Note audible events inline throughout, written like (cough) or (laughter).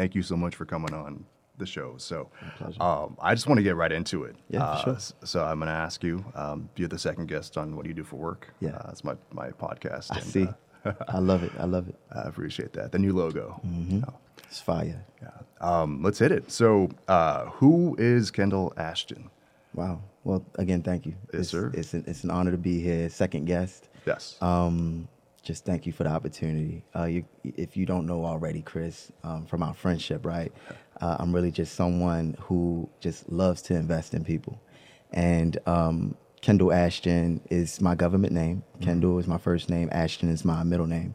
thank you so much for coming on the show. So, um, I just want to get right into it. Yeah, for Uh, sure. So I'm going to ask you. Um, you're the second guest on what do you do for work? Yeah. uh, it's my my podcast. I and, see. uh, I love it. I love it. (laughs) I appreciate that. The new logo. Mm-hmm. Know. It's fire. Yeah. Um, let's hit it. So, uh, who is Kendall Ashton? Wow. Well, again, thank you. Yes, it's, sir. It's an, it's an honor to be here. Second guest. Yes. Um, just thank you for the opportunity. Uh, you, if you don't know already, Chris, um, from our friendship, right? Uh, I'm really just someone who just loves to invest in people. And um, Kendall Ashton is my government name. Kendall is my first name. Ashton is my middle name.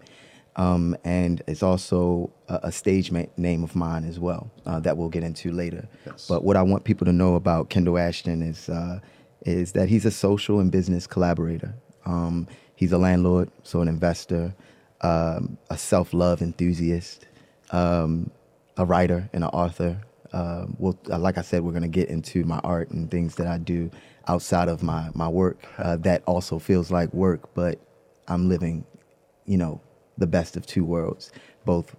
Um, and it's also a, a stage ma- name of mine as well uh, that we'll get into later. Yes. But what I want people to know about Kendall Ashton is uh, is that he's a social and business collaborator. Um, he's a landlord, so an investor, um, a self love enthusiast, um, a writer and an author. Well, uh, like I said, we're going to get into my art and things that I do outside of my my work. Uh, that also feels like work, but I'm living, you know, the best of two worlds, both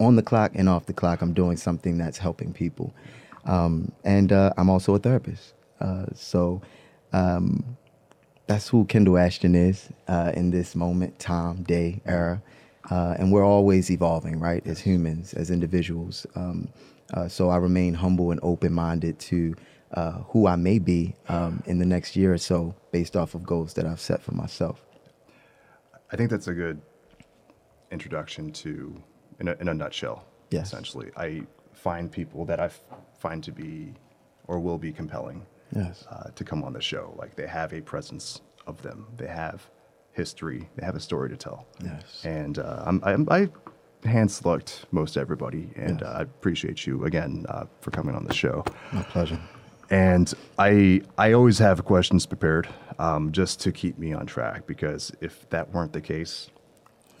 on the clock and off the clock. I'm doing something that's helping people, um, and uh, I'm also a therapist. Uh, so. Um, that's who Kendall Ashton is uh, in this moment, time, day, era. Uh, and we're always evolving, right, as humans, as individuals. Um, uh, so I remain humble and open minded to uh, who I may be um, in the next year or so based off of goals that I've set for myself. I think that's a good introduction to, in a, in a nutshell, Yes. essentially. I find people that I find to be or will be compelling Yes. uh, to come on the show. Like they have a presence of them, they have history, they have a story to tell. Yes. And uh, I'm, I'm, I hand selected most everybody, and Yes. uh, I appreciate you again uh, for coming on the show. My pleasure. And I I always have questions prepared um, just to keep me on track because if that weren't the case,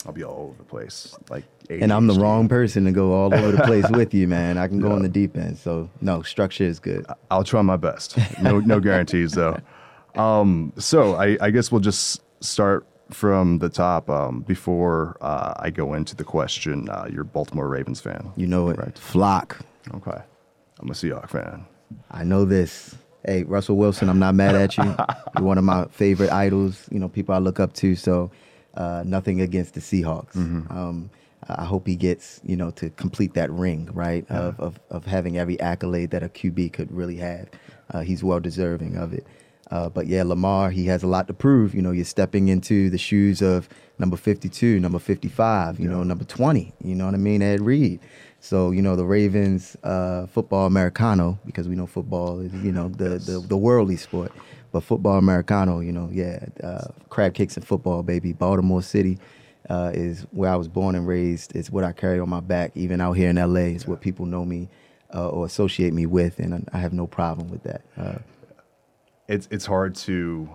I'll be all over the place. Like And I'm the wrong person to go all over the place with you, man. I can go (laughs) on the deep end. So, no, structure is good. I'll try my best. No no guarantees though. Um, so I, I guess we'll just start from the top um, before uh, I go into the question. Uh, you're a Baltimore Ravens fan. You know it. Right. Flock. Okay. I'm a Seahawks fan. I know this. Hey, Russell Wilson, I'm not mad at you. (laughs) You're one of my favorite idols, you know, people I look up to. So, uh, nothing against the Seahawks. Um, I hope he gets, you know, to complete that ring, right? Of, of, of having every accolade that a QB could really have. Uh, he's well deserving of it. Uh, but yeah, Lamar, he has a lot to prove. You know, you're stepping into the shoes of number 52, number 55, you know, number 20. You know what I mean? Ed Reed. So, you know, the Ravens, uh, football Americano, because we know football is, you know, the, the, the worldly sport. But football Americano, you know, yeah, uh, crab cakes and football, baby. Baltimore City uh, is where I was born and raised. It's what I carry on my back. Even out here in LA, it's what people know me uh, or associate me with. And I have no problem with that. Uh, It's it's hard to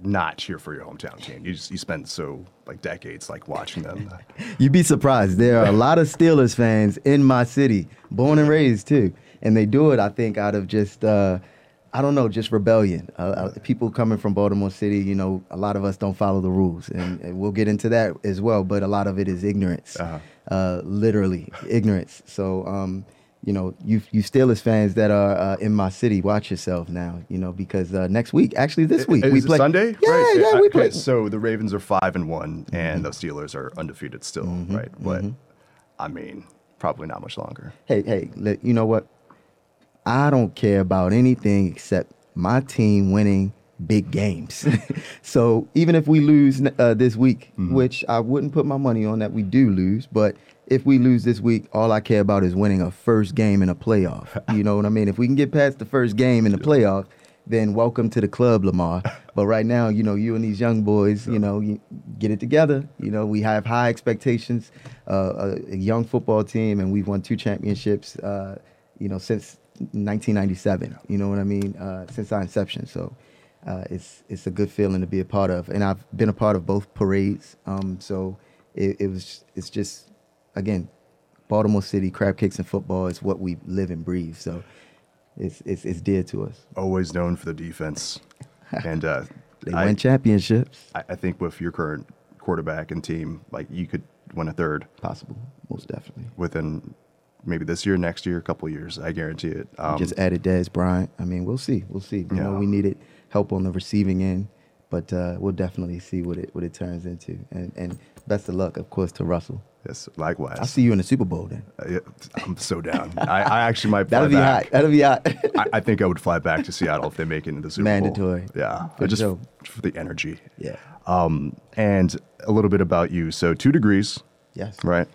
not cheer for your hometown team. You just you spend so like decades like watching them. (laughs) You'd be surprised. There are a lot of Steelers fans in my city, born and raised too, and they do it. I think out of just uh, I don't know, just rebellion. Uh, uh, people coming from Baltimore City, you know, a lot of us don't follow the rules, and, and we'll get into that as well. But a lot of it is ignorance, Uh-huh. uh, literally ignorance. So. Um, you know, you you Steelers fans that are uh, in my city, watch yourself now. You know, because uh, next week, actually this week, Is we play Sunday. Yeah, right? yeah, we Okay, play. So the Ravens are five and one, Mm-hmm. and the Steelers are undefeated still, right? But I mean, probably not much longer. hey, hey, you know what? I don't care about anything except my team winning big games. (laughs) so even if we lose uh, this week, which I wouldn't put my money on that we do lose, but if we lose this week, all I care about is winning a first game in a playoff. (laughs) You know what I mean? If we can get past the first game in the playoff, then welcome to the club, Lamar. (laughs) But right now, you know, you and these young boys, you know, you get it together. You know, we have high expectations. Uh, a, a young football team, and we've won two championships. Uh, you know, since 1997. You know what I mean? Uh, since our inception. So. Uh, it's it's a good feeling to be a part of, and I've been a part of both parades. Um, so it, it was it's just again, Baltimore City crab cakes and football is what we live and breathe. So it's it's it's dear to us. Always known for the defense, (laughs) and uh, They I, win championships. I, I think with your current quarterback and team, like you could win a third Possible, most definitely. within maybe this year, next year, a couple years. I guarantee it. Um, Just added Dez Bryant. I mean, we'll see. We'll see. You know, we needed help on the receiving end, but uh, we'll definitely see what it what it turns into. And and best of luck, of course, to Russell. yes, likewise. I'll see you in the Super Bowl then. Uh, yeah, I'm so down. I, I actually might. (laughs) Fly That'll be back. hot. That'll be hot. (laughs) I, I think I would fly back to Seattle if they make it into the Super Mandatory. Bowl. Mandatory. Yeah, For just for the energy. yeah. Um, and a little bit about you. So two degrees, Yes. right?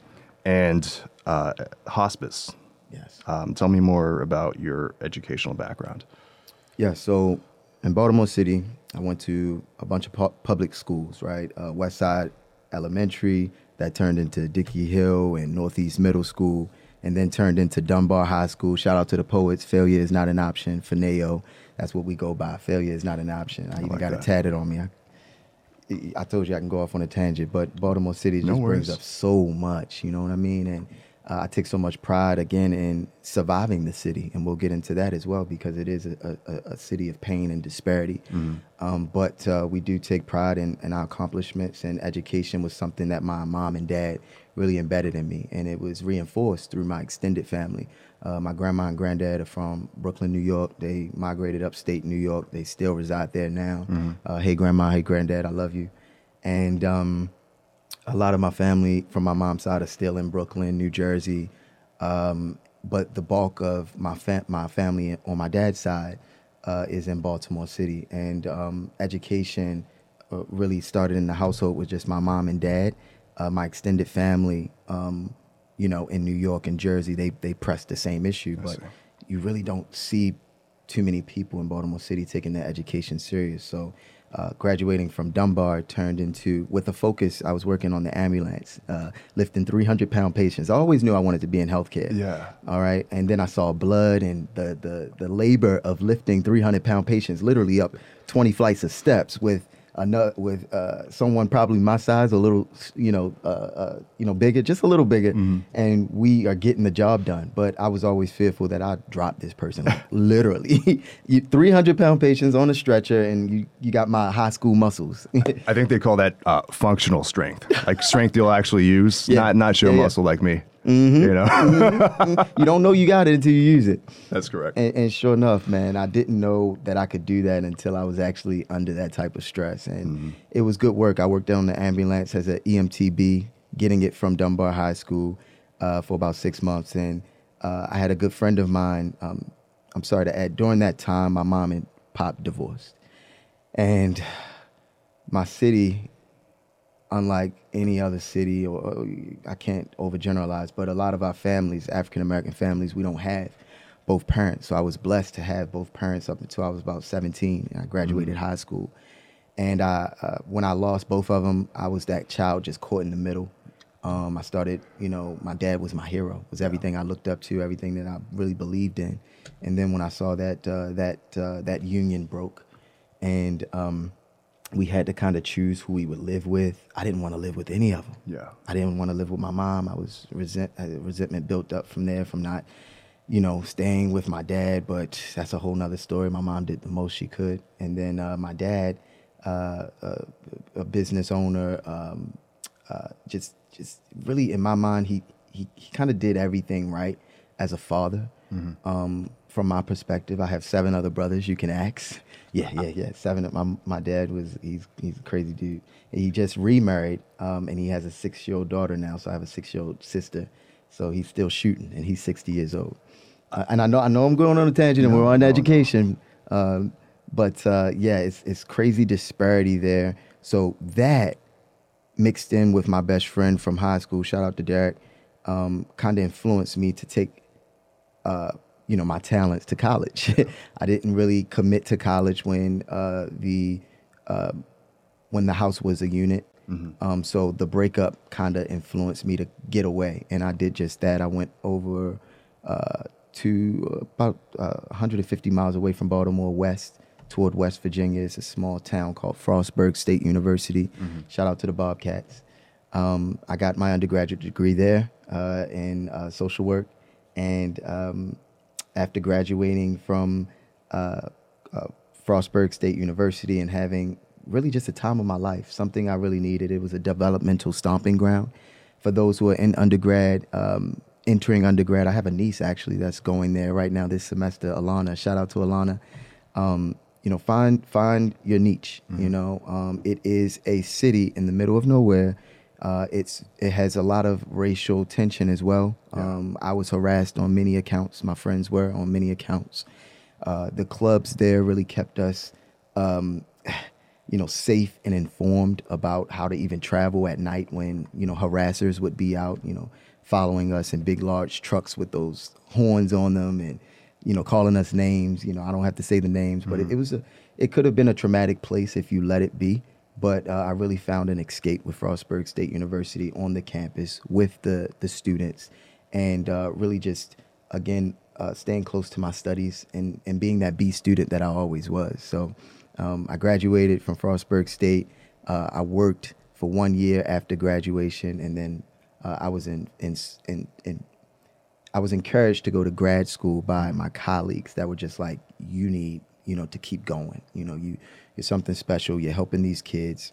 And uh, hospice. Yes. Um, tell me more about your educational background. Yeah, so in Baltimore City, I went to a bunch of pu- public schools, right? Uh, West Side Elementary, that turned into Dickey Hill and Northeast Middle School, and then turned into Dunbar High School. Shout out to the poets. Failure is not an option. FINAO, that's what we go by. Failure is not an option. I even like got that. it tatted on me. I, I told you I can go off on a tangent, but Baltimore City just worries. brings up so much. You know what I mean? And uh, I take so much pride again in surviving the city, and we'll get into that as well because it is a, a, a city of pain and disparity. Um, but uh, we do take pride in, in our accomplishments, and education was something that my mom and dad really embedded in me, and it was reinforced through my extended family. Uh, my grandma and granddad are from Brooklyn, New York. They migrated upstate New York. They still reside there now. Uh, hey, grandma. Hey, granddad. I love you. And um, a lot of my family from my mom's side are still in Brooklyn, New Jersey. Um, but the bulk of my fam- my family on my dad's side uh, is in Baltimore City, and um, education uh, really started in the household with just my mom and dad. Uh, my extended family, um, you know, in New York and Jersey, they they press the same issue, but see. you really don't see too many people in Baltimore City taking their education serious. So, uh, graduating from Dunbar turned into with a focus. I was working on the ambulance, uh, lifting 300 pound patients. I always knew I wanted to be in healthcare. Yeah. All right. And then I saw blood and the the the labor of lifting 300 pound patients, literally up 20 flights of steps with. Another, with uh, someone probably my size, a little, you know, uh, uh, you know, bigger, just a little bigger, and we are getting the job done. But I was always fearful that I dropped this person, like, (laughs) literally, (laughs) you, 300 pound patients on a stretcher, and you, you got my high school muscles. I think they call that uh, functional strength, like strength you'll actually use, (laughs) Yeah. not not show Yeah, yeah. muscle like me. You know, you don't know you got it until you use it. that's correct. And, and sure enough, man, I didn't know that I could do that until I was actually under that type of stress. And it was good work. I worked on the ambulance as an EMTB, getting it from Dunbar High School uh, for about six months. And uh, I had a good friend of mine. Um, I'm sorry to add, during that time, my mom and pop divorced. And my city unlike any other city, or, or I can't overgeneralize, but a lot of our families, African American families, we don't have both parents. So I was blessed to have both parents up until I was about 17 and I graduated high school. And I, uh, when I lost both of them, I was that child just caught in the middle. Um, I started, you know, my dad was my hero, was everything I looked up to, everything that I really believed in. And then when I saw that uh, that uh, that union broke, and um, we had to kind of choose who we would live with. I didn't want to live with any of them. Yeah. I didn't want to live with my mom. I was resent uh, resentment built up from there from not, you know, staying with my dad. But that's a whole nother story. My mom did the most she could, and then uh, my dad, uh, uh, a business owner, um, uh, just just really in my mind, he he, he kind of did everything right as a father. Um, from my perspective, I have seven other brothers. You can ask. Yeah, yeah, yeah. (laughs) Seven. My my dad was he's he's a crazy dude. He just remarried, um, and he has a six year old daughter now. So I have a six year old sister. So he's still shooting, and he's sixty years old. Uh, and I know I know I'm going on a tangent, and No, we're on no, no. education. Um, but uh, yeah, it's it's crazy disparity there. So that mixed in with my best friend from high school, shout out to Derek, um, kind of influenced me to take, uh, you know, my talents to college. (laughs) I didn't really commit to college when uh, the uh, when the house was a unit. Um, so the breakup kind of influenced me to get away, and I did just that. I went over uh, to about uh, 150 miles away from Baltimore West toward West Virginia. It's a small town called Frostburg State University. Shout out to the Bobcats. Um, I got my undergraduate degree there uh, in uh, social work, and um, after graduating from uh, uh, Frostburg State University and having really just a time of my life, something I really needed. It was a developmental stomping ground for those who are in undergrad. Um, entering undergrad. I have a niece actually that's going there right now this semester. Alana, shout out to Alana. Um, you know, find find your niche. Mm-hmm. You know, um, it is a city in the middle of nowhere. Uh, it's it has a lot of racial tension as well. Yeah. Um, I was harassed on many accounts. My friends were on many accounts. Uh, the clubs there really kept us, um, (sighs) you know, safe and informed about how to even travel at night when you know harassers would be out. You know, following us in big, large trucks with those horns on them and, you know, calling us names. You know, I don't have to say the names, but mm-hmm. it, it, was a, it could have been a traumatic place if you let it be. But uh, I really found an escape with Frostburg State University on the campus with the the students, and uh, really just again uh, staying close to my studies and and being that B student that I always was. So um, I graduated from Frostburg State. Uh, I worked for one year after graduation, and then uh, I was in, in in in I was encouraged to go to grad school by my colleagues that were just like, you need, you know, to keep going. You know, you you're something special. You're helping these kids.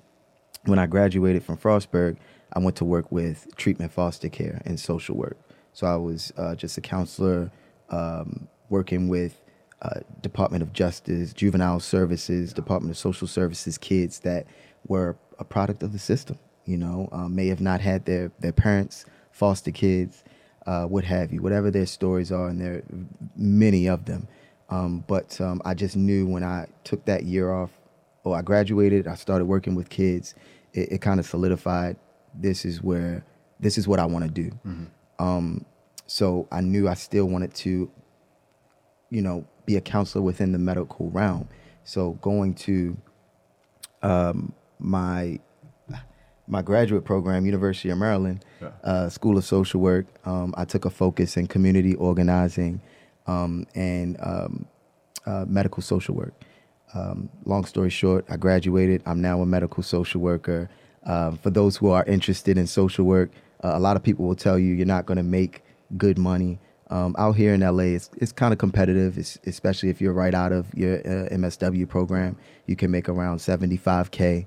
When I graduated from Frostburg, I went to work with treatment foster care and social work. So I was uh, just a counselor um, working with uh, Department of Justice, Juvenile Services, Department of Social Services kids that were a product of the system you know, um, may have not had their, their parents, foster kids, uh, what have you, whatever their stories are, and there are many of them. Um, but um, I just knew when I took that year off, or I graduated, I started working with kids, it, it kind of solidified this is where, this is what I want to do. Mm-hmm. Um, so I knew I still wanted to, you know, be a counselor within the medical realm. So going to um, my my graduate program, University of Maryland, yeah. uh, School of Social Work. Um, I took a focus in community organizing um, and um, uh, medical social work. Um, long story short, I graduated. I'm now a medical social worker. Uh, for those who are interested in social work, uh, a lot of people will tell you you're not going to make good money. Um, out here in LA, it's, it's kind of competitive, it's, especially if you're right out of your uh, MSW program. You can make around 75K.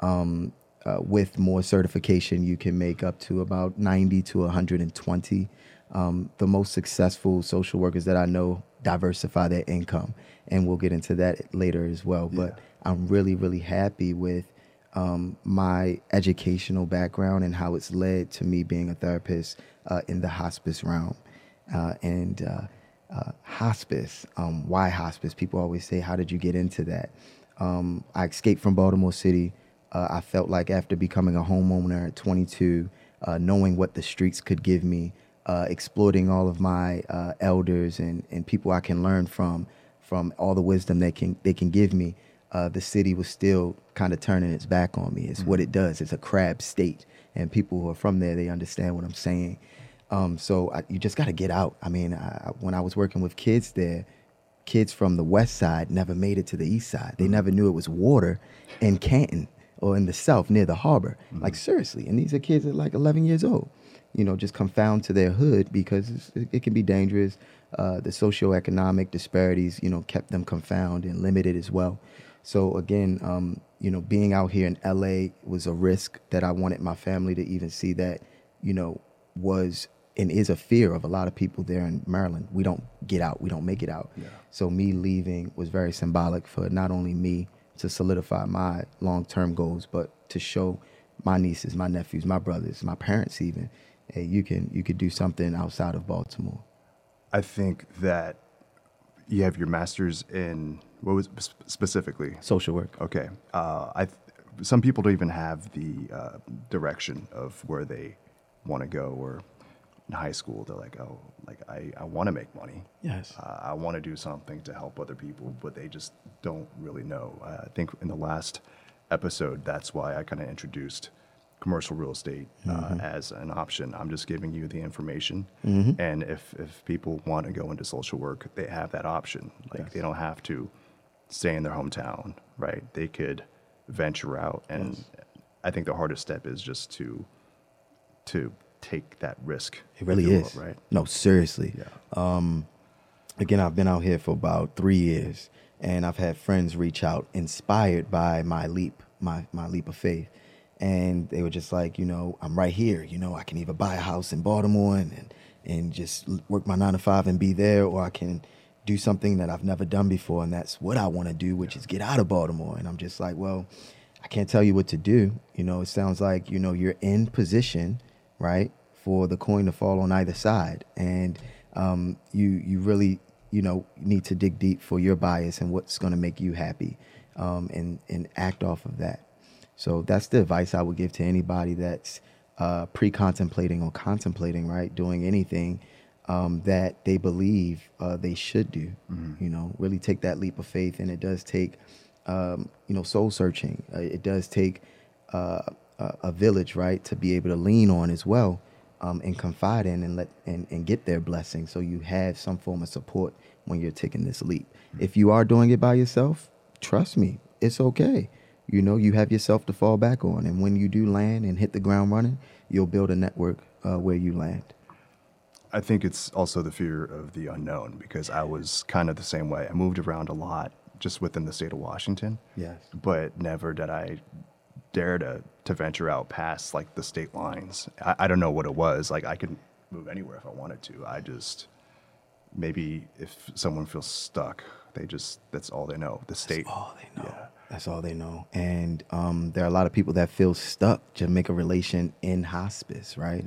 Um, uh, with more certification, you can make up to about 90 to 120. Um, the most successful social workers that I know diversify their income, and we'll get into that later as well. Yeah. But I'm really, really happy with um, my educational background and how it's led to me being a therapist uh, in the hospice realm. Uh, and uh, uh, hospice, um, why hospice? People always say, How did you get into that? Um, I escaped from Baltimore City uh, I felt like after becoming a homeowner at 22, uh, knowing what the streets could give me, uh, exploiting all of my uh, elders and, and people I can learn from, from all the wisdom they can they can give me, uh, the city was still kind of turning its back on me. It's mm-hmm. what it does. It's a crab state, and people who are from there they understand what I'm saying. Um, so I, you just got to get out. I mean, I, when I was working with kids there, kids from the west side never made it to the east side. They mm-hmm. never knew it was water in Canton or in the south near the harbor. Mm-hmm. Like seriously, and these are kids that like 11 years old. You know, just confound to their hood because it can be dangerous. Uh, the socioeconomic disparities, you know, kept them confound and limited as well. So again, um, you know, being out here in LA was a risk that I wanted my family to even see that, you know, was and is a fear of a lot of people there in Maryland. We don't get out, we don't make it out. Yeah. So me leaving was very symbolic for not only me, to solidify my long term goals, but to show my nieces, my nephews, my brothers, my parents even, hey, you can you could do something outside of Baltimore. I think that you have your master's in what was specifically social work. Okay, uh, I some people don't even have the uh, direction of where they want to go or in high school, they're like, oh, like I, I want to make money. Yes. Uh, I want to do something to help other people, but they just don't really know. Uh, I think in the last episode, that's why I kind of introduced commercial real estate uh, mm-hmm. as an option. I'm just giving you the information, mm-hmm. and if if people want to go into social work, they have that option. Like yes. they don't have to stay in their hometown, right? They could venture out, and yes. I think the hardest step is just to to take that risk. It really is. right? No, seriously. Yeah. Um, again, I've been out here for about three years, and I've had friends reach out inspired by my leap, my my leap of faith, and they were just like, you know, I'm right here. You know, I can either buy a house in Baltimore and and, and just work my nine to five and be there, or I can do something that I've never done before, and that's what I want to do, which is get out of Baltimore. And I'm just like, well, I can't tell you what to do. You know, it sounds like you know you're in position, right, for the coin to fall on either side, and um, you you really you know need to dig deep for your bias and what's going to make you happy, um, and and act off of that. So that's the advice I would give to anybody that's uh, pre-contemplating or contemplating, right, doing anything um, that they believe uh, they should do. You know, really take that leap of faith, and it does take, um, you know, soul searching. Uh, it does take uh, a, a village, right, to be able to lean on as well, um, and confide in, and let and, and get their blessing. So you have some form of support when you're taking this leap. If you are doing it by yourself, trust me, it's okay. You know, you have yourself to fall back on, and when you do land and hit the ground running, you'll build a network uh, where you land. I think it's also the fear of the unknown because I was kind of the same way. I moved around a lot just within the state of Washington. Yes. But never did I dare to, to venture out past like the state lines. I, I don't know what it was. Like I could move anywhere if I wanted to. I just maybe if someone feels stuck, they just that's all they know. The state. that's all they know. Yeah. That's all they know. And um, there are a lot of people that feel stuck to make a relation in hospice, right?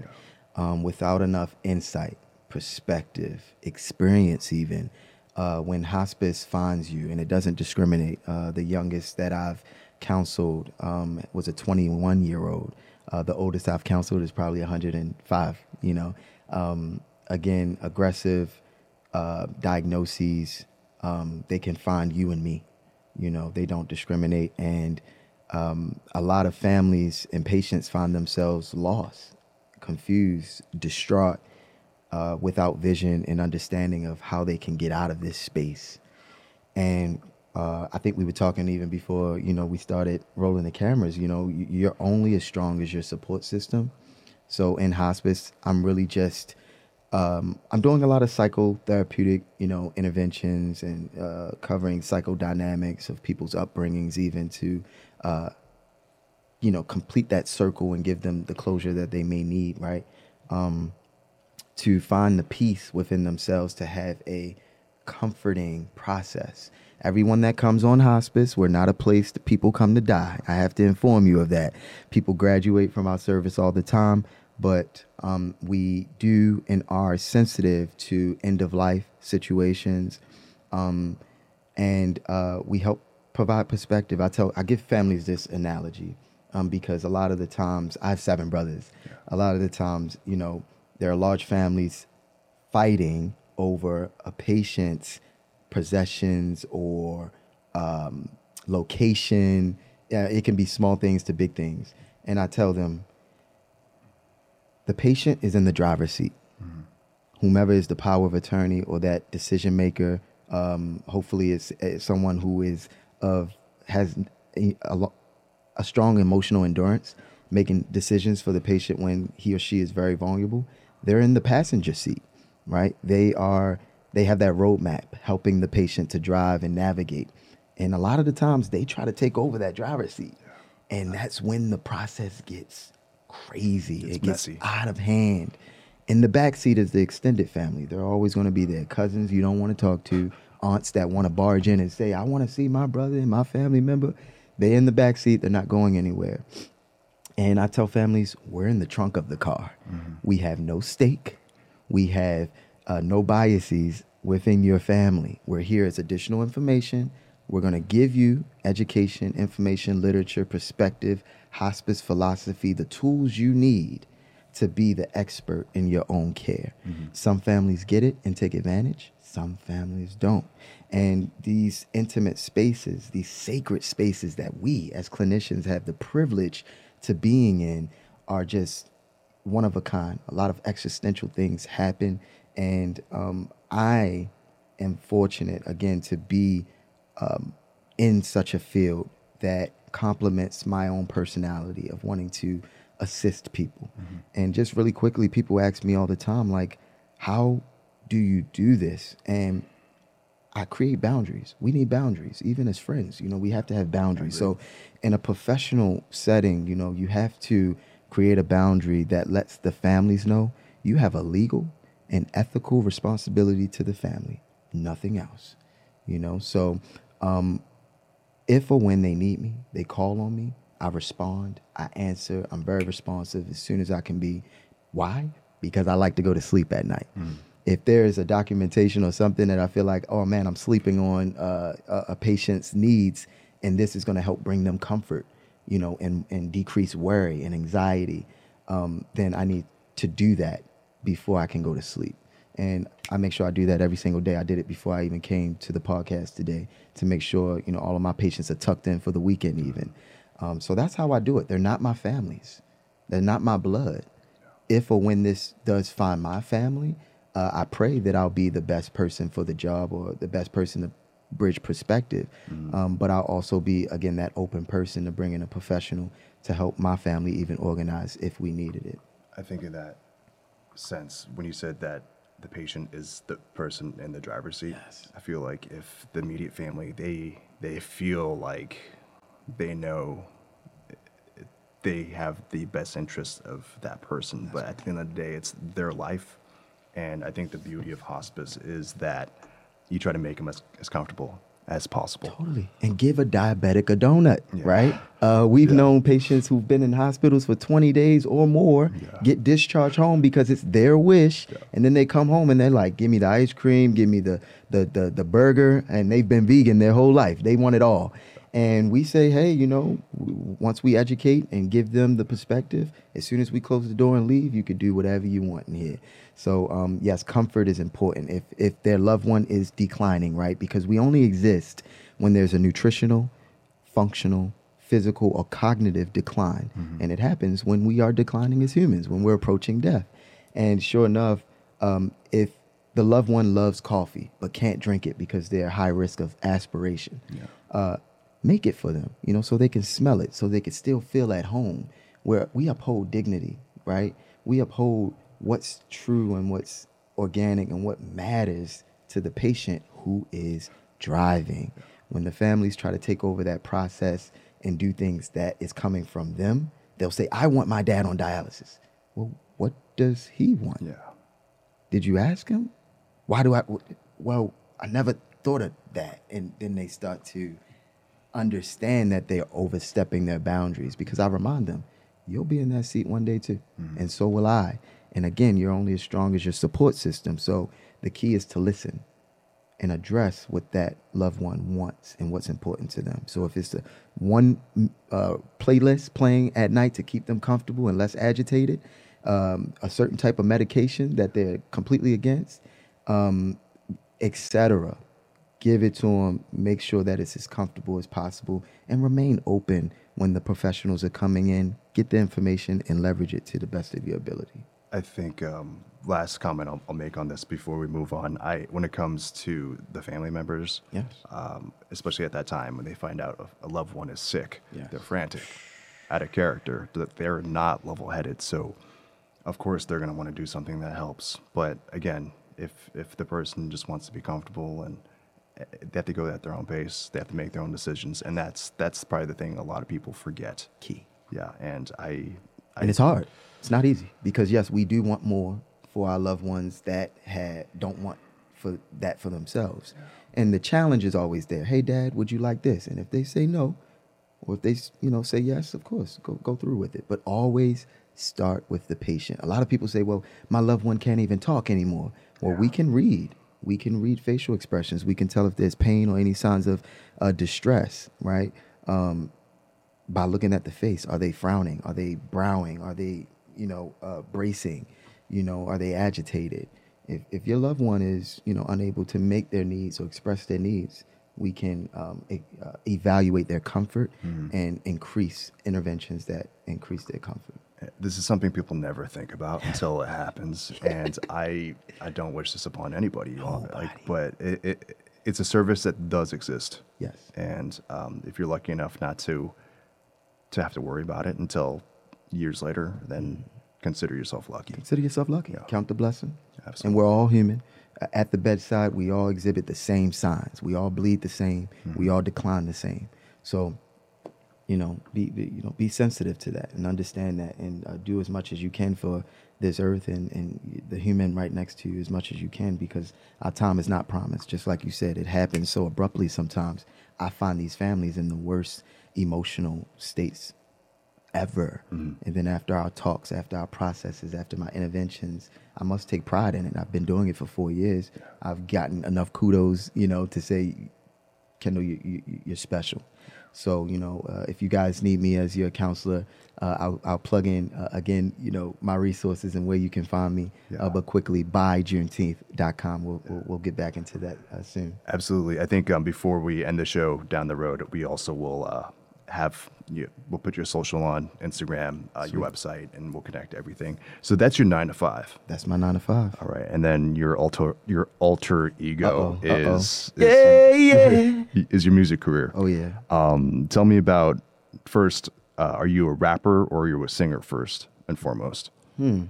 Um, without enough insight, perspective, experience, even. Uh, when hospice finds you and it doesn't discriminate, uh, the youngest that I've counseled um, was a 21 year old. Uh, the oldest I've counseled is probably 105, you know. Um, again, aggressive uh, diagnoses, um, they can find you and me. You know, they don't discriminate. And um, a lot of families and patients find themselves lost, confused, distraught, uh, without vision and understanding of how they can get out of this space. And uh, I think we were talking even before, you know, we started rolling the cameras. You know, you're only as strong as your support system. So in hospice, I'm really just um, I'm doing a lot of psychotherapeutic, you know, interventions and uh, covering psychodynamics of people's upbringings, even to, uh, you know, complete that circle and give them the closure that they may need, right? Um, to find the peace within themselves to have a comforting process. Everyone that comes on hospice, we're not a place that people come to die. I have to inform you of that. People graduate from our service all the time, but um, we do and are sensitive to end of life situations, um, and uh, we help provide perspective. I tell, I give families this analogy um, because a lot of the times I have seven brothers. A lot of the times, you know, there are large families fighting over a patient's possessions or um, location. Yeah, it can be small things to big things. And I tell them, the patient is in the driver's seat. Whomever is the power of attorney or that decision maker, um, hopefully it's, it's someone who is of has a, a, a strong emotional endurance, making decisions for the patient when he or she is very vulnerable. They're in the passenger seat, right? They are they have that roadmap helping the patient to drive and navigate. And a lot of the times they try to take over that driver's seat. And that's when the process gets crazy. It's it gets messy. out of hand. In the back seat is the extended family. They're always going to be there. Cousins you don't want to talk to, aunts that want to barge in and say, "I want to see my brother and my family member." They're in the back seat. They're not going anywhere. And I tell families, we're in the trunk of the car. We have no stake. We have uh, no biases within your family. We're here as additional information. We're going to give you education, information, literature, perspective, hospice philosophy, the tools you need to be the expert in your own care. Some families get it and take advantage, some families don't. And these intimate spaces, these sacred spaces that we as clinicians have the privilege to being in are just one of a kind. A lot of existential things happen, and um, I am fortunate again to be um, in such a field that complements my own personality of wanting to assist people. And just really quickly, people ask me all the time, like, how do you do this? And I create boundaries. We need boundaries, even as friends. You know, we have to have boundaries. So, in a professional setting, you know, you have to create a boundary that lets the families know you have a legal and ethical responsibility to the family, nothing else. You know, so um, if or when they need me, they call on me, I respond, I answer, I'm very responsive as soon as I can be. Why? Because I like to go to sleep at night. If there is a documentation or something that I feel like, oh man, I'm sleeping on uh, a, a patient's needs, and this is going to help bring them comfort, you know, and, and decrease worry and anxiety, um, then I need to do that before I can go to sleep. And I make sure I do that every single day. I did it before I even came to the podcast today to make sure, you know, all of my patients are tucked in for the weekend even. Um, so that's how I do it. They're not my families. They're not my blood. If or when this does find my family, uh, I pray that I'll be the best person for the job or the best person to bridge perspective. Um, but I'll also be, again, that open person to bring in a professional to help my family even organize if we needed it. I think in that sense, when you said that the patient is the person in the driver's seat, Yes. I feel like if the immediate family they they feel like they know they have the best interest of that person, but at the end of the day, it's their life, and I think the beauty of hospice is that you try to make them as, as comfortable as possible. Totally. And give a diabetic a donut, Yeah. right? Uh, we've Yeah. known patients who've been in hospitals for 20 days or more Yeah. get discharged home because it's their wish. And then they come home and they're like, give me the ice cream, give me the, the, the, the burger. And they've been vegan their whole life. They want it all. And we say, hey, you know, once we educate and give them the perspective, as soon as we close the door and leave, you can do whatever you want in here. So um, yes, comfort is important. If if their loved one is declining, right? Because we only exist when there's a nutritional, functional, physical, or cognitive decline, and it happens when we are declining as humans, when we're approaching death. And sure enough, um, if the loved one loves coffee but can't drink it because they're high risk of aspiration, uh, make it for them, you know, so they can smell it, so they can still feel at home. Where we uphold dignity, right? We uphold what's true and what's organic and what matters to the patient who is driving. When the families try to take over that process and do things that is coming from them, they'll say, I want my dad on dialysis. Well, what does he want? Yeah. Did you ask him? Why do I? Well, I never thought of that. And then they start to understand that they're overstepping their boundaries because I remind them, you'll be in that seat one day too. And so will I. And again, you're only as strong as your support system. So the key is to listen and address what that loved one wants and what's important to them. So if it's the one uh, playlist playing at night to keep them comfortable and less agitated, um, a certain type of medication that they're completely against, um, etc. Give it to them. Make sure that it's as comfortable as possible, and remain open when the professionals are coming in. Get the information and leverage it to the best of your ability. I think um, last comment I'll, I'll make on this before we move on. I when it comes to the family members, Yes. um, especially at that time when they find out a, loved one is sick, Yes. they're frantic, out of character, that they're not level-headed. So, of course, they're going to want to do something that helps. But again, if if the person just wants to be comfortable and they have to go at their own pace, they have to make their own decisions, and that's that's probably the thing a lot of people forget. Key. Yeah, and I, I and it's hard. It's not easy because yes, we do want more for our loved ones that had don't want for that for themselves. And the challenge is always there. Hey, Dad, would you like this? And if they say no, or if they you know say yes, of course, go go through with it. But always start with the patient. A lot of people say, "Well, my loved one can't even talk anymore." Well, we can read. We can read facial expressions. We can tell if there's pain or any signs of uh, distress, right? Um, by looking at the face. Are they frowning? Are they browing? Are they, you know, uh, bracing? You know, are they agitated? If, if your loved one is, you know, unable to make their needs or express their needs, we can um, e- uh, evaluate their comfort and increase interventions that increase their comfort. This is something people never think about until it happens and i i don't wish this upon anybody Nobody. like but it, it it's a service that does exist Yes. and um, if you're lucky enough not to to have to worry about it until years later then consider yourself lucky Consider yourself lucky. Yeah. Count the blessing. Absolutely. And we're all human. At the bedside, we all exhibit the same signs. We all bleed the same. Mm-hmm. We all decline the same. So you know, be, be you know, be sensitive to that and understand that, and uh, do as much as you can for this earth and, and the human right next to you as much as you can because our time is not promised. Just like you said, it happens so abruptly sometimes. I find these families in the worst emotional states ever. Mm-hmm. And then after our talks, after our processes, after my interventions, I must take pride in it. I've been doing it for four years. I've gotten enough kudos, you know, to say, Kendall, you, you, you're special. So, you know, uh, if you guys need me as your counselor, uh, I'll, I'll plug in uh, again, you know, my resources and where you can find me. Yeah. Uh, but quickly, buyjuneteenth.com. We'll, we'll, we'll get back into that uh, soon. Absolutely. I think um, before we end the show down the road, we also will uh, have you. We'll put your social on Instagram, uh, your website, and we'll connect everything. So that's your nine to five. That's my nine to five. All right, and then your alter your alter ego Uh-oh, uh-oh. is Yeah, is, yeah. (laughs) is your music career. Oh, yeah. Um, tell me about first. Uh, are you a rapper or are you a singer first and foremost? Hmm.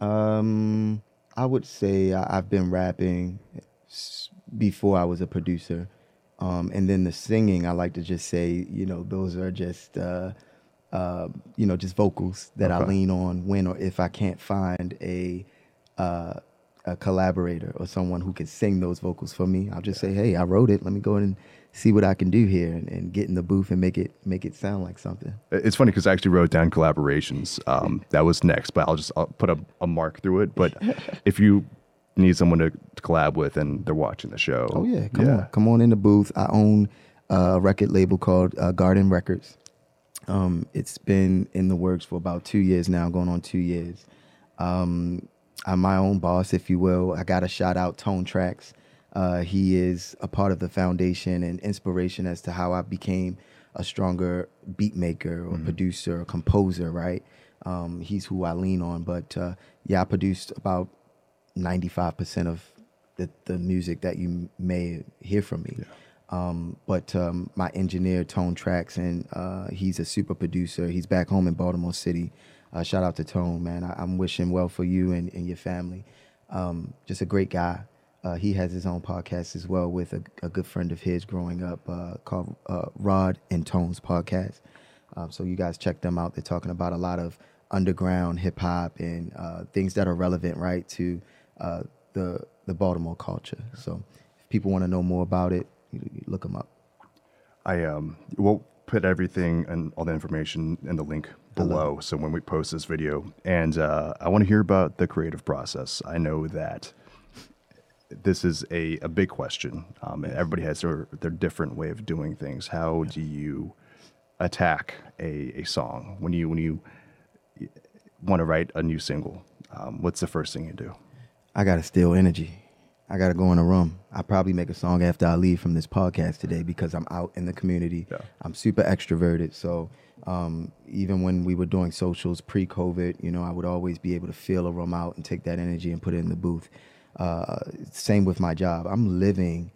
Um, I would say I- I've been rapping before I was a producer. Um, and then the singing, I like to just say, you know, those are just, uh, uh, you know, just vocals that I lean on when or if I can't find a, uh, a collaborator or someone who can sing those vocals for me. I'll just say, hey, I wrote it. Let me go and see what I can do here and, and get in the booth and make it make it sound like something. It's funny because I actually wrote down collaborations. Um, that was next, but I'll just I'll put a, a mark through it. But (laughs) if you need someone to, to collab with and they're watching the show, Oh yeah, come on, come on in the booth. I own a record label called uh, Garden Records. Um, it's been in the works for about two years now, going on two years. Um, I'm my own boss, if you will. I got to shout out Tone Tracks. Uh, he is a part of the foundation and inspiration as to how I became a stronger beat maker or producer or composer, right? Um, he's who I lean on. But uh, yeah, I produced about 95% of the, the music that you may hear from me. Um, but um, my engineer, Tone Tracks, and uh, he's a super producer. He's back home in Baltimore City. Uh, shout out to Tone, man. I, I'm wishing well for you and, and your family. Um, just a great guy. Uh, he has his own podcast as well with a, a good friend of his growing up uh, called uh, Rod and Tones Podcast. Um, so you guys check them out. They're talking about a lot of underground hip hop and uh, things that are relevant, right, to uh, the the Baltimore culture. So if people want to know more about it, you, you look them up. I um will put everything and all the information in the link below. So when we post this video, and uh, I want to hear about the creative process. I know that this is a, a big question. Um, and everybody has their their different way of doing things. How do you attack a, a song when you when you want to write a new single? Um, what's the first thing you do? I gotta steal energy. I gotta go in a room. I probably make a song after I leave from this podcast today because I'm out in the community. Yeah. I'm super extroverted, so um, even when we were doing socials pre-COVID, you know, I would always be able to feel a room out and take that energy and put it in the booth. Uh, same with my job. I'm living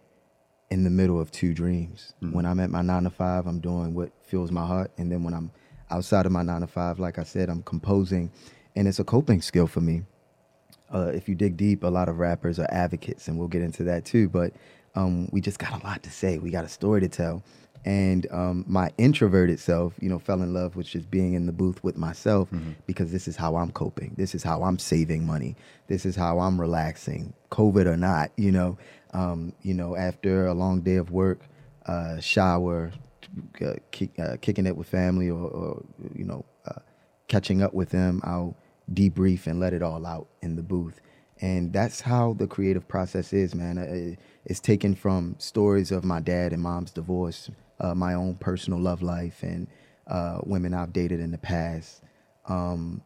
in the middle of two dreams. When I'm at my nine to five, I'm doing what fills my heart, and then when I'm outside of my nine to five, like I said, I'm composing, and it's a coping skill for me uh, if you dig deep, a lot of rappers are advocates, and we'll get into that too. But um, we just got a lot to say. We got a story to tell. And um, my introverted self, you know, fell in love with just being in the booth with myself because this is how I'm coping. This is how I'm saving money. This is how I'm relaxing, COVID or not. You know, um, you know, after a long day of work, uh, shower, uh, kick, uh, kicking it with family, or, or you know, uh, catching up with them. I'll debrief and let it all out in the booth. And that's how the creative process is, man. It's taken from stories of my dad and mom's divorce, uh, my own personal love life, and uh, women I've dated in the past, um,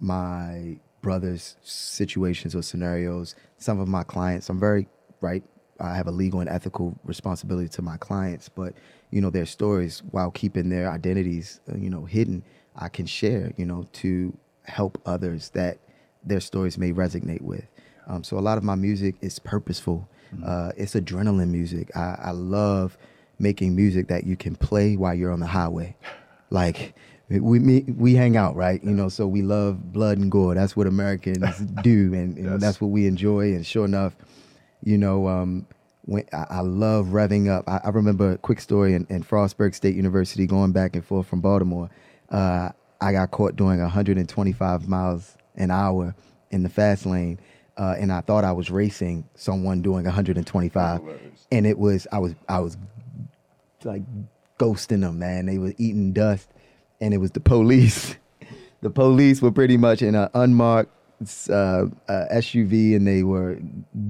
my brother's situations or scenarios, some of my clients. I'm very, right? I have a legal and ethical responsibility to my clients, but you know their stories while keeping their identities, uh, you know, hidden. I can share, you know, to help others that their stories may resonate with. Um, so a lot of my music is purposeful. Uh, it's adrenaline music. I, I love making music that you can play while you're on the highway. Like we me, we hang out, right? You know, so we love blood and gore. That's what Americans (laughs) do, and, and Yes. that's what we enjoy. And sure enough, you know, um, when I, I love revving up. I, I remember a quick story in, in Frostburg State University going back and forth from Baltimore. Uh, I got caught doing 125 miles an hour in the fast lane, uh, and I thought I was racing someone doing 125, and it was I was I was like ghosting them, man. They were eating dust, and it was the police. (laughs) the police were pretty much in an unmarked uh, uh, SUV, and they were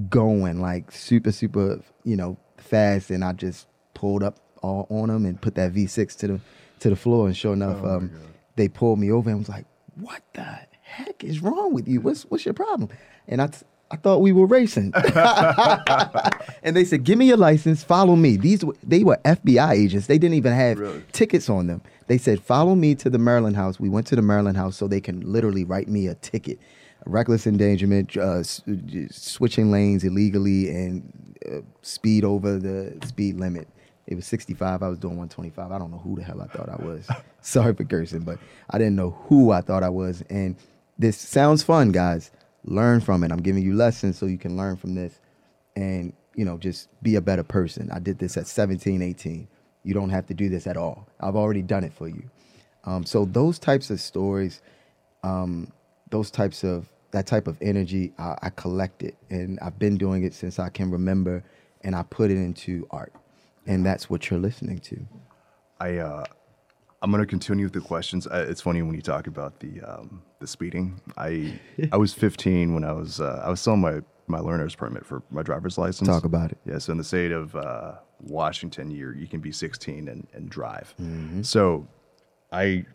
going like super, super, you know, fast. And I just pulled up all on them and put that V6 to the to the floor. And sure enough, Oh, um. They pulled me over and was like, "What the heck is wrong with you? What's what's your problem?" And I. T- I thought we were racing, (laughs) and they said, "Give me your license. Follow me." These they were FBI agents. They didn't even have Really? tickets on them. They said, "Follow me to the Maryland house." We went to the Maryland house so they can literally write me a ticket, reckless endangerment, uh, s- j- switching lanes illegally, and uh, speed over the speed limit. It was 65. I was doing 125. I don't know who the hell I thought I was. (laughs) Sorry for cursing, but I didn't know who I thought I was. And this sounds fun, guys. Learn from it. I'm giving you lessons so you can learn from this and you know just be a better person i did this at 17 18 you don't have to do this at all i've already done it for you um, so those types of stories um, those types of that type of energy I, I collect it and i've been doing it since i can remember and i put it into art and that's what you're listening to I uh, I'm gonna continue with the questions. Uh, it's funny when you talk about the um, the speeding. I (laughs) I was 15 when I was uh, I was selling my my learner's permit for my driver's license. Talk about it. Yeah, so in the state of uh, Washington, you you can be 16 and, and drive. Mm-hmm. So I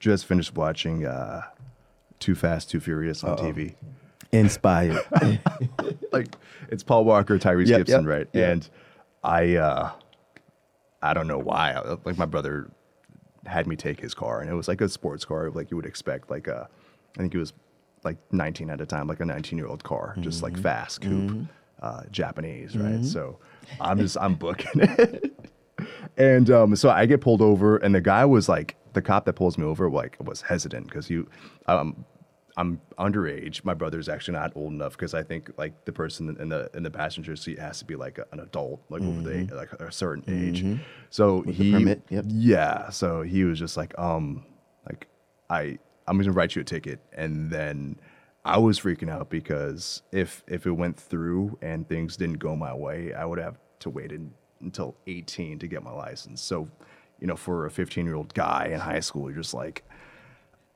just finished watching uh, Too Fast, Too Furious on TV. inspired (laughs) like it's Paul Walker, Tyrese Yep, Gibson, yep, right? yep. And I, uh, I don't know why. I- Like my brother had me take his car, and it was like a sports car, like you would expect. Like a, I think it was like 19 at a time, like a 19 year old car, just Mm-hmm. like fast coupe, uh, Japanese, right? So I'm just I'm booking it. (laughs) And um, so I get pulled over, and the guy was like, the cop that pulls me over, like, was hesitant because you, um, I'm underage. My brother's actually not old enough because I think like the person in the in the passenger seat has to be like a, an adult, like over the like a certain age. So the he, permit, yep. yeah. So he was just like, um, like I, I'm gonna write you a ticket, and then. I was freaking out because if if it went through and things didn't go my way, I would have to wait in, until 18 to get my license. So, you know, for a 15 year old guy in high school, you're just like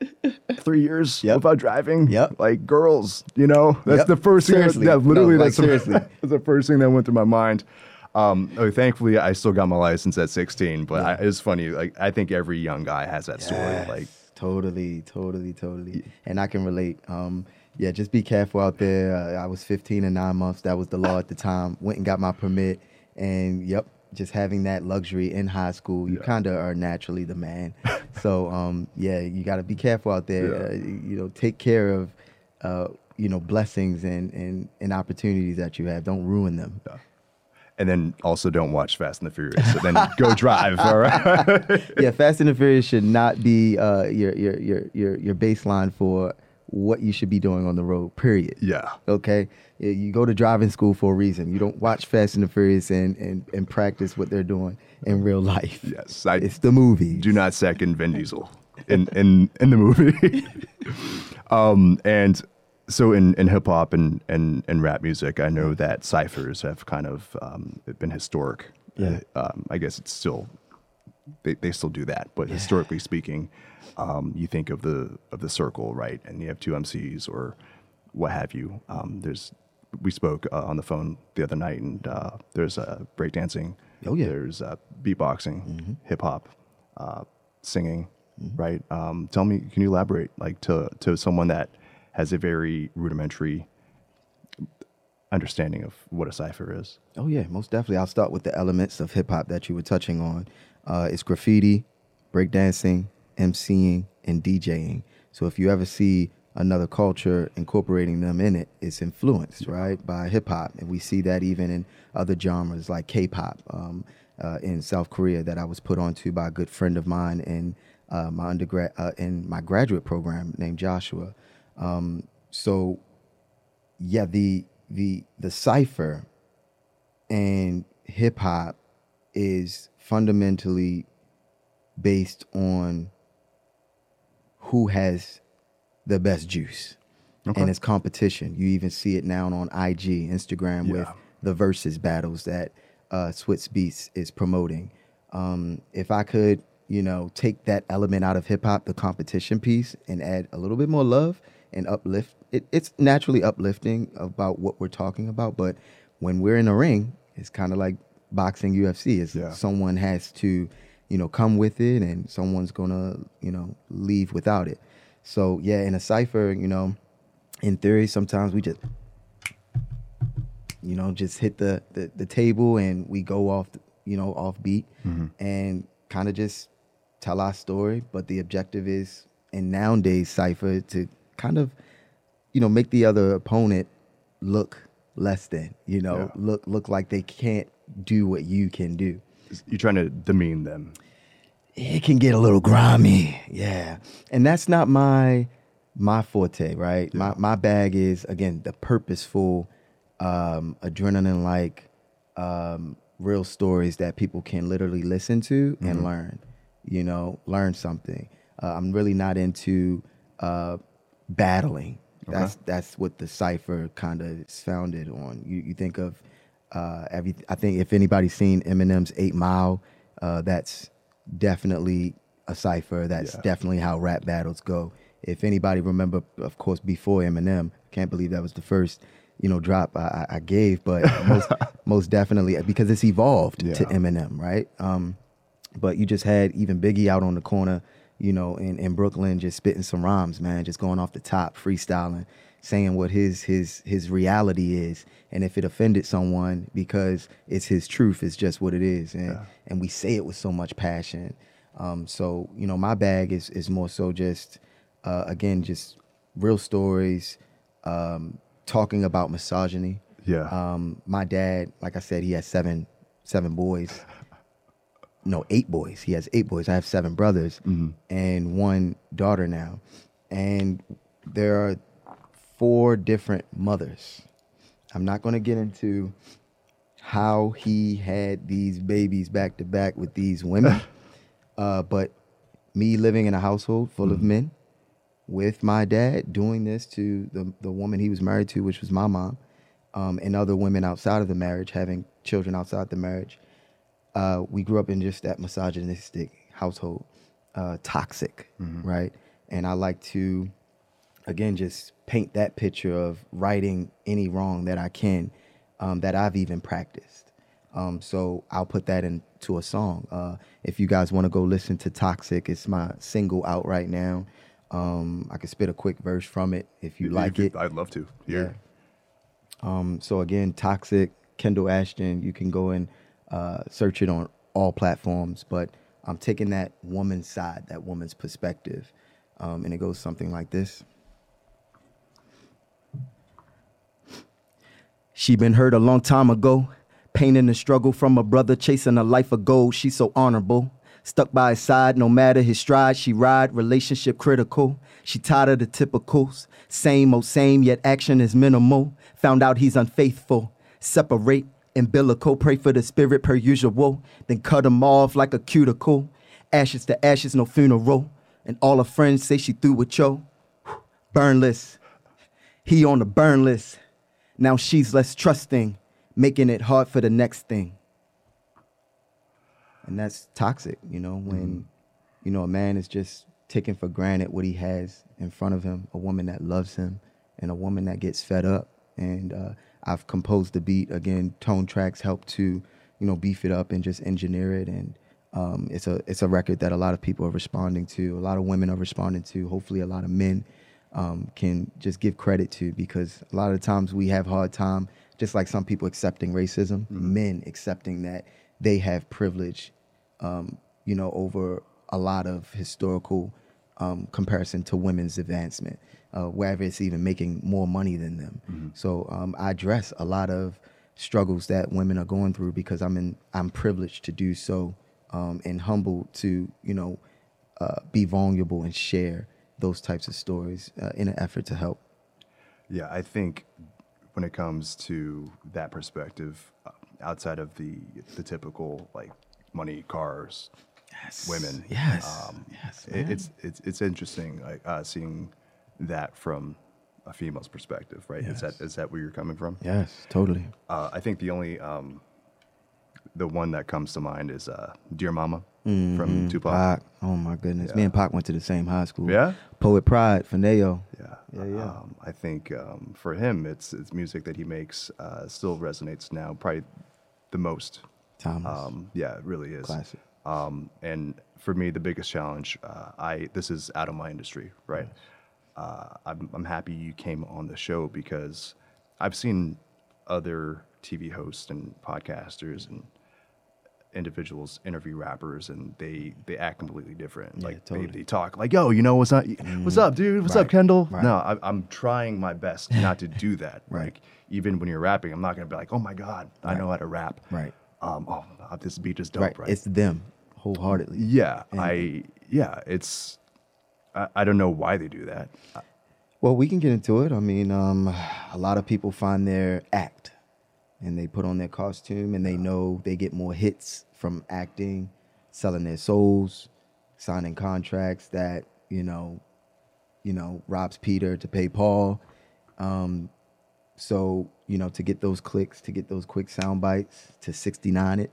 (laughs) three years Yep. without driving. Yep. like girls, you know, that's Yep. the first Seriously. thing. That, literally, No, like, that's, the- (laughs) that's the first thing that went through my mind. Um, oh, thankfully, I still got my license at 16, but I, it's funny. Like, I think every young guy has that story. Like, totally, totally, totally. And I can relate. Um, yeah, just be careful out there. Uh, I was 15 and nine months. That was the law at the time. Went and got my permit, and yep, just having that luxury in high school, you Yeah. kind of are naturally the man. (laughs) so um, yeah, you got to be careful out there. Yeah. Uh, you know, take care of. Uh, you know, blessings and, and, and opportunities that you have. Don't ruin them. and then also don't watch Fast and the Furious. So then go (laughs) drive. All right. yeah, Fast and the Furious should not be uh, your, your your your your baseline for what you should be doing on the road. Period. yeah. Okay, you go to driving school for a reason. You don't watch Fast and the Furious and and, and practice what they're doing in real life. Yes. I It's the movie. do not second Vin Diesel in in in the movie. (laughs) um, and so in, in hip hop and, and and rap music, I know that ciphers have kind of um, been historic. Yeah. Uh, um, I guess it's still they, they still do that, but historically speaking, um, you think of the of the circle, right? And you have two MCs or what have you. Um, there's we spoke uh, on the phone the other night, and uh, there's uh, breakdancing. Oh, yeah. There's uh, beatboxing, hip hop, uh, singing, right? Um, tell me, can you elaborate, like to to someone that has a very rudimentary understanding of what a cipher is? Oh yeah, most definitely. I'll start with the elements of hip hop that you were touching on. Uh, it's graffiti, breakdancing, MCing, and DJing. So if you ever see another culture incorporating them in it, it's influenced right by hip hop, and we see that even in other genres like K-pop um, uh, in South Korea that I was put onto by a good friend of mine in uh, my undergrad uh, in my graduate program named Joshua. Um, so yeah, the the the cipher and hip hop is fundamentally based on who has the best juice. Okay. And it's competition. You even see it now on IG, Instagram with the versus battles that uh, Swizz Beatz is promoting. Um, if I could, you know, take that element out of hip hop, the competition piece, and add a little bit more love and uplift, it, it's naturally uplifting about what we're talking about. But when we're in a ring, it's kind of like boxing UFC. Is Yeah. someone has to, you know, come with it, and someone's gonna, you know, leave without it. So yeah, in a cipher, you know, in theory, sometimes we just you know, just hit the, the, the table and we go off, you know, off beat mm-hmm. and kind of just tell our story. But the objective is in nowadays cipher to kind of, you know, make the other opponent look less than, you know, Yeah. look look like they can't do what you can do. You're trying to demean them. It can get a little grimy, yeah. And that's not my my forte, right? My my bag is again the purposeful, um, adrenaline like, um, real stories that people can literally listen to and learn. You know, learn something. Uh, I'm really not into uh, battling. That's that's what the cipher kind of is founded on. You you think of uh, every. I think if anybody's seen Eminem's Eight Mile, uh, that's definitely a cipher. That's Yeah. definitely how rap battles go. If anybody remember, of course, before Eminem, can't believe that was the first, you know, drop I, I gave, but most (laughs) most definitely because it's evolved to Eminem, right? Um, but you just had even Biggie out on the corner, you know, in, in Brooklyn, just spitting some rhymes, man, just going off the top, freestyling, saying what his his his reality is, and if it offended someone because it's his truth, it's just what it is, and Yeah. and we say it with so much passion. Um, so you know, my bag is is more so just uh, again just real stories, um, talking about misogyny. Yeah. Um, my dad, like I said, he has seven seven boys. (laughs) No, eight boys. He has eight boys. I have seven brothers and one daughter now, and there are four different mothers. I'm not going to get into how he had these babies back to back with these women, (laughs) uh, but me living in a household full of men, with my dad doing this to the the woman he was married to, which was my mom, um, and other women outside of the marriage, having children outside the marriage. Uh, we grew up in just that misogynistic household, uh, toxic, right? And I like to, again, just paint that picture of righting any wrong that I can, um, that I've even practiced. Um, so I'll put that into a song. Uh, if you guys want to go listen to Toxic, it's my single out right now. Um, I can spit a quick verse from it if you like If it. I'd love to. Yeah. Um, so again, Toxic, Kendall Ashton, you can go and uh, search it on all platforms. But I'm taking that woman's side, that woman's perspective. Um, and it goes something like this. She been hurt a long time ago. Pain in the struggle from a brother chasing a life of gold. She's so honorable. Stuck by his side, no matter his stride, she ride. Relationship critical. She tired of the typicals. Same old same, yet action is minimal. Found out he's unfaithful. Separate umbilical. Pray for the spirit per usual. Then cut him off like a cuticle. Ashes to ashes, no funeral. And all her friends say she through (sighs) with yo. Burn list. He on the burn list. Now she's less trusting, making it hard for the next thing. And that's toxic, you know, when, you know, a man is just taking for granted what he has in front of him, a woman that loves him, and a woman that gets fed up. And uh, I've composed the beat. Again, tone tracks help to, you know, beef it up and just engineer it. And um, it's a it's a record that a lot of people are responding to. A lot of women are responding to. Hopefully, a lot of men um, can just give credit to because a lot of times we have hard time, just like some people accepting racism, men accepting that they have privilege, um, you know, over a lot of historical um, comparison to women's advancement, uh, wherever it's even making more money than them. So um, I address a lot of struggles that women are going through because I'm in I'm privileged to do so um, and humbled to you know uh, be vulnerable and share those types of stories uh, in an effort to help. Yeah, I think when it comes to that perspective, uh, outside of the the typical like money, cars, Yes. women. Yes. Um, yes. it- it's it's it's interesting like uh, seeing that from a female's perspective, right? Is that Yes. is that where you're coming from? yes, totally. Uh, I think the only um, the one that comes to mind is uh, "Dear Mama" from Tupac. Pac. Oh my goodness. Me and Pac went to the same high school. Yeah? Poet Pride, FINAO. Yeah, Yeah, yeah. Um, I think um, for him, it's it's music that he makes uh, still resonates now, probably the most. Timeless. Um, yeah, it really is. Classic. Um, and for me, the biggest challenge, uh, I this is out of my industry, right? Uh, I'm I'm happy you came on the show because I've seen other TV hosts and podcasters and individuals interview rappers and they they act completely different. Yeah, like totally. they, they talk like, yo, you know what's up? What's up, dude? What's up, Kendall? right. No, I, I'm trying my best (laughs) not to do that. Right. Like even when you're rapping, I'm not gonna be like, oh my god, I know how to rap. Right. Um, oh, this beat is dope, right. right? It's them wholeheartedly. yeah, And- I yeah, it's I, I don't know why they do that. Well, we can get into it. I mean, um, a lot of people find their act and they put on their costume and they know they get more hits from acting, selling their souls, signing contracts that, you know, you know, robs Peter to pay Paul. Um, so, you know, to get those clicks, to get those quick sound bites, to 69 it,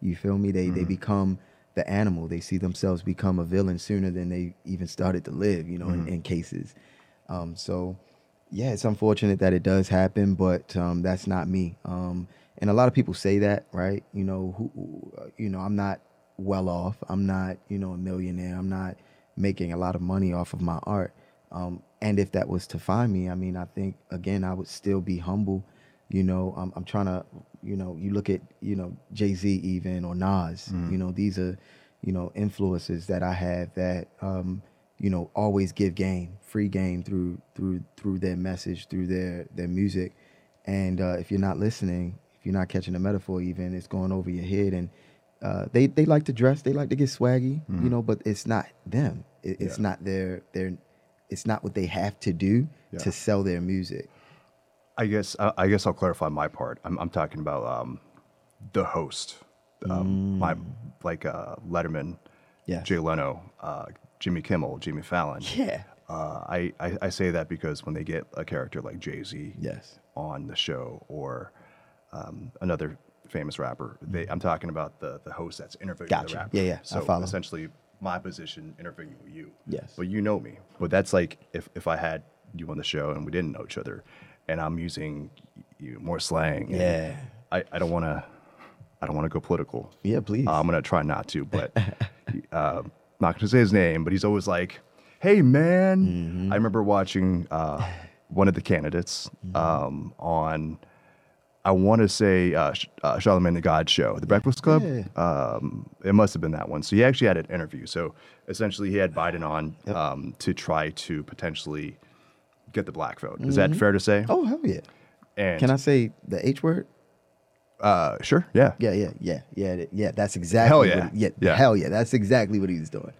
you feel me? They they become the animal. They see themselves become a villain sooner than they even started to live, you know, in, in cases. Um, so, yeah, it's unfortunate that it does happen, but um, that's not me. Um, and a lot of people say that, right? You know, who, who, uh, you know, I'm not well off. I'm not, you know, a millionaire. I'm not making a lot of money off of my art. Um, and if that was to find me, I mean, I think again, I would still be humble. You know, I'm, I'm trying to, you know, you look at, you know, Jay Z even or Nas. You know, these are, you know, influences that I have that, um, you know, always give game, free game through through through their message, through their their music. And uh, if you're not listening, if you're not catching the metaphor, even it's going over your head. And uh, they they like to dress, they like to get swaggy, you know, but it's not them. It, it's Yeah. not their their. It's not what they have to do Yeah. to sell their music. I guess I, I guess I'll clarify my part. I'm, I'm talking about um, the host, um, my like uh, Letterman, Mm. Yes. Jay Leno, uh, Jimmy Kimmel, Jimmy Fallon. Yeah. Uh, I, I I say that because when they get a character like Jay Z Yes. on the show or um, another famous rapper, they I'm talking about the the host that's interviewing Gotcha. the rapper. Yeah, yeah, I So follow. essentially, my position interviewing you. Yes. But you know me. But that's like if if I had you on the show and we didn't know each other, and I'm using more slang. Yeah. I, I don't want to. I don't want to go political. Yeah, please. Uh, I'm gonna try not to, but uh, (laughs) not gonna say his name. But he's always like, "Hey, man." Mm-hmm. I remember watching uh, one of the candidates Mm-hmm. um, on. I want to say uh, uh, Charlemagne the God show, The Breakfast Club. Yeah. Um, it must have been that one. So he actually had an interview. So essentially, he had Biden on um, to try to potentially get the black vote. Is that fair to say? Oh hell yeah! and Can I say the H word? Uh, sure. Yeah. Yeah, yeah, yeah, yeah, th- yeah. That's exactly. Hell what yeah. he- yeah, Yeah. hell yeah. That's exactly what he's doing.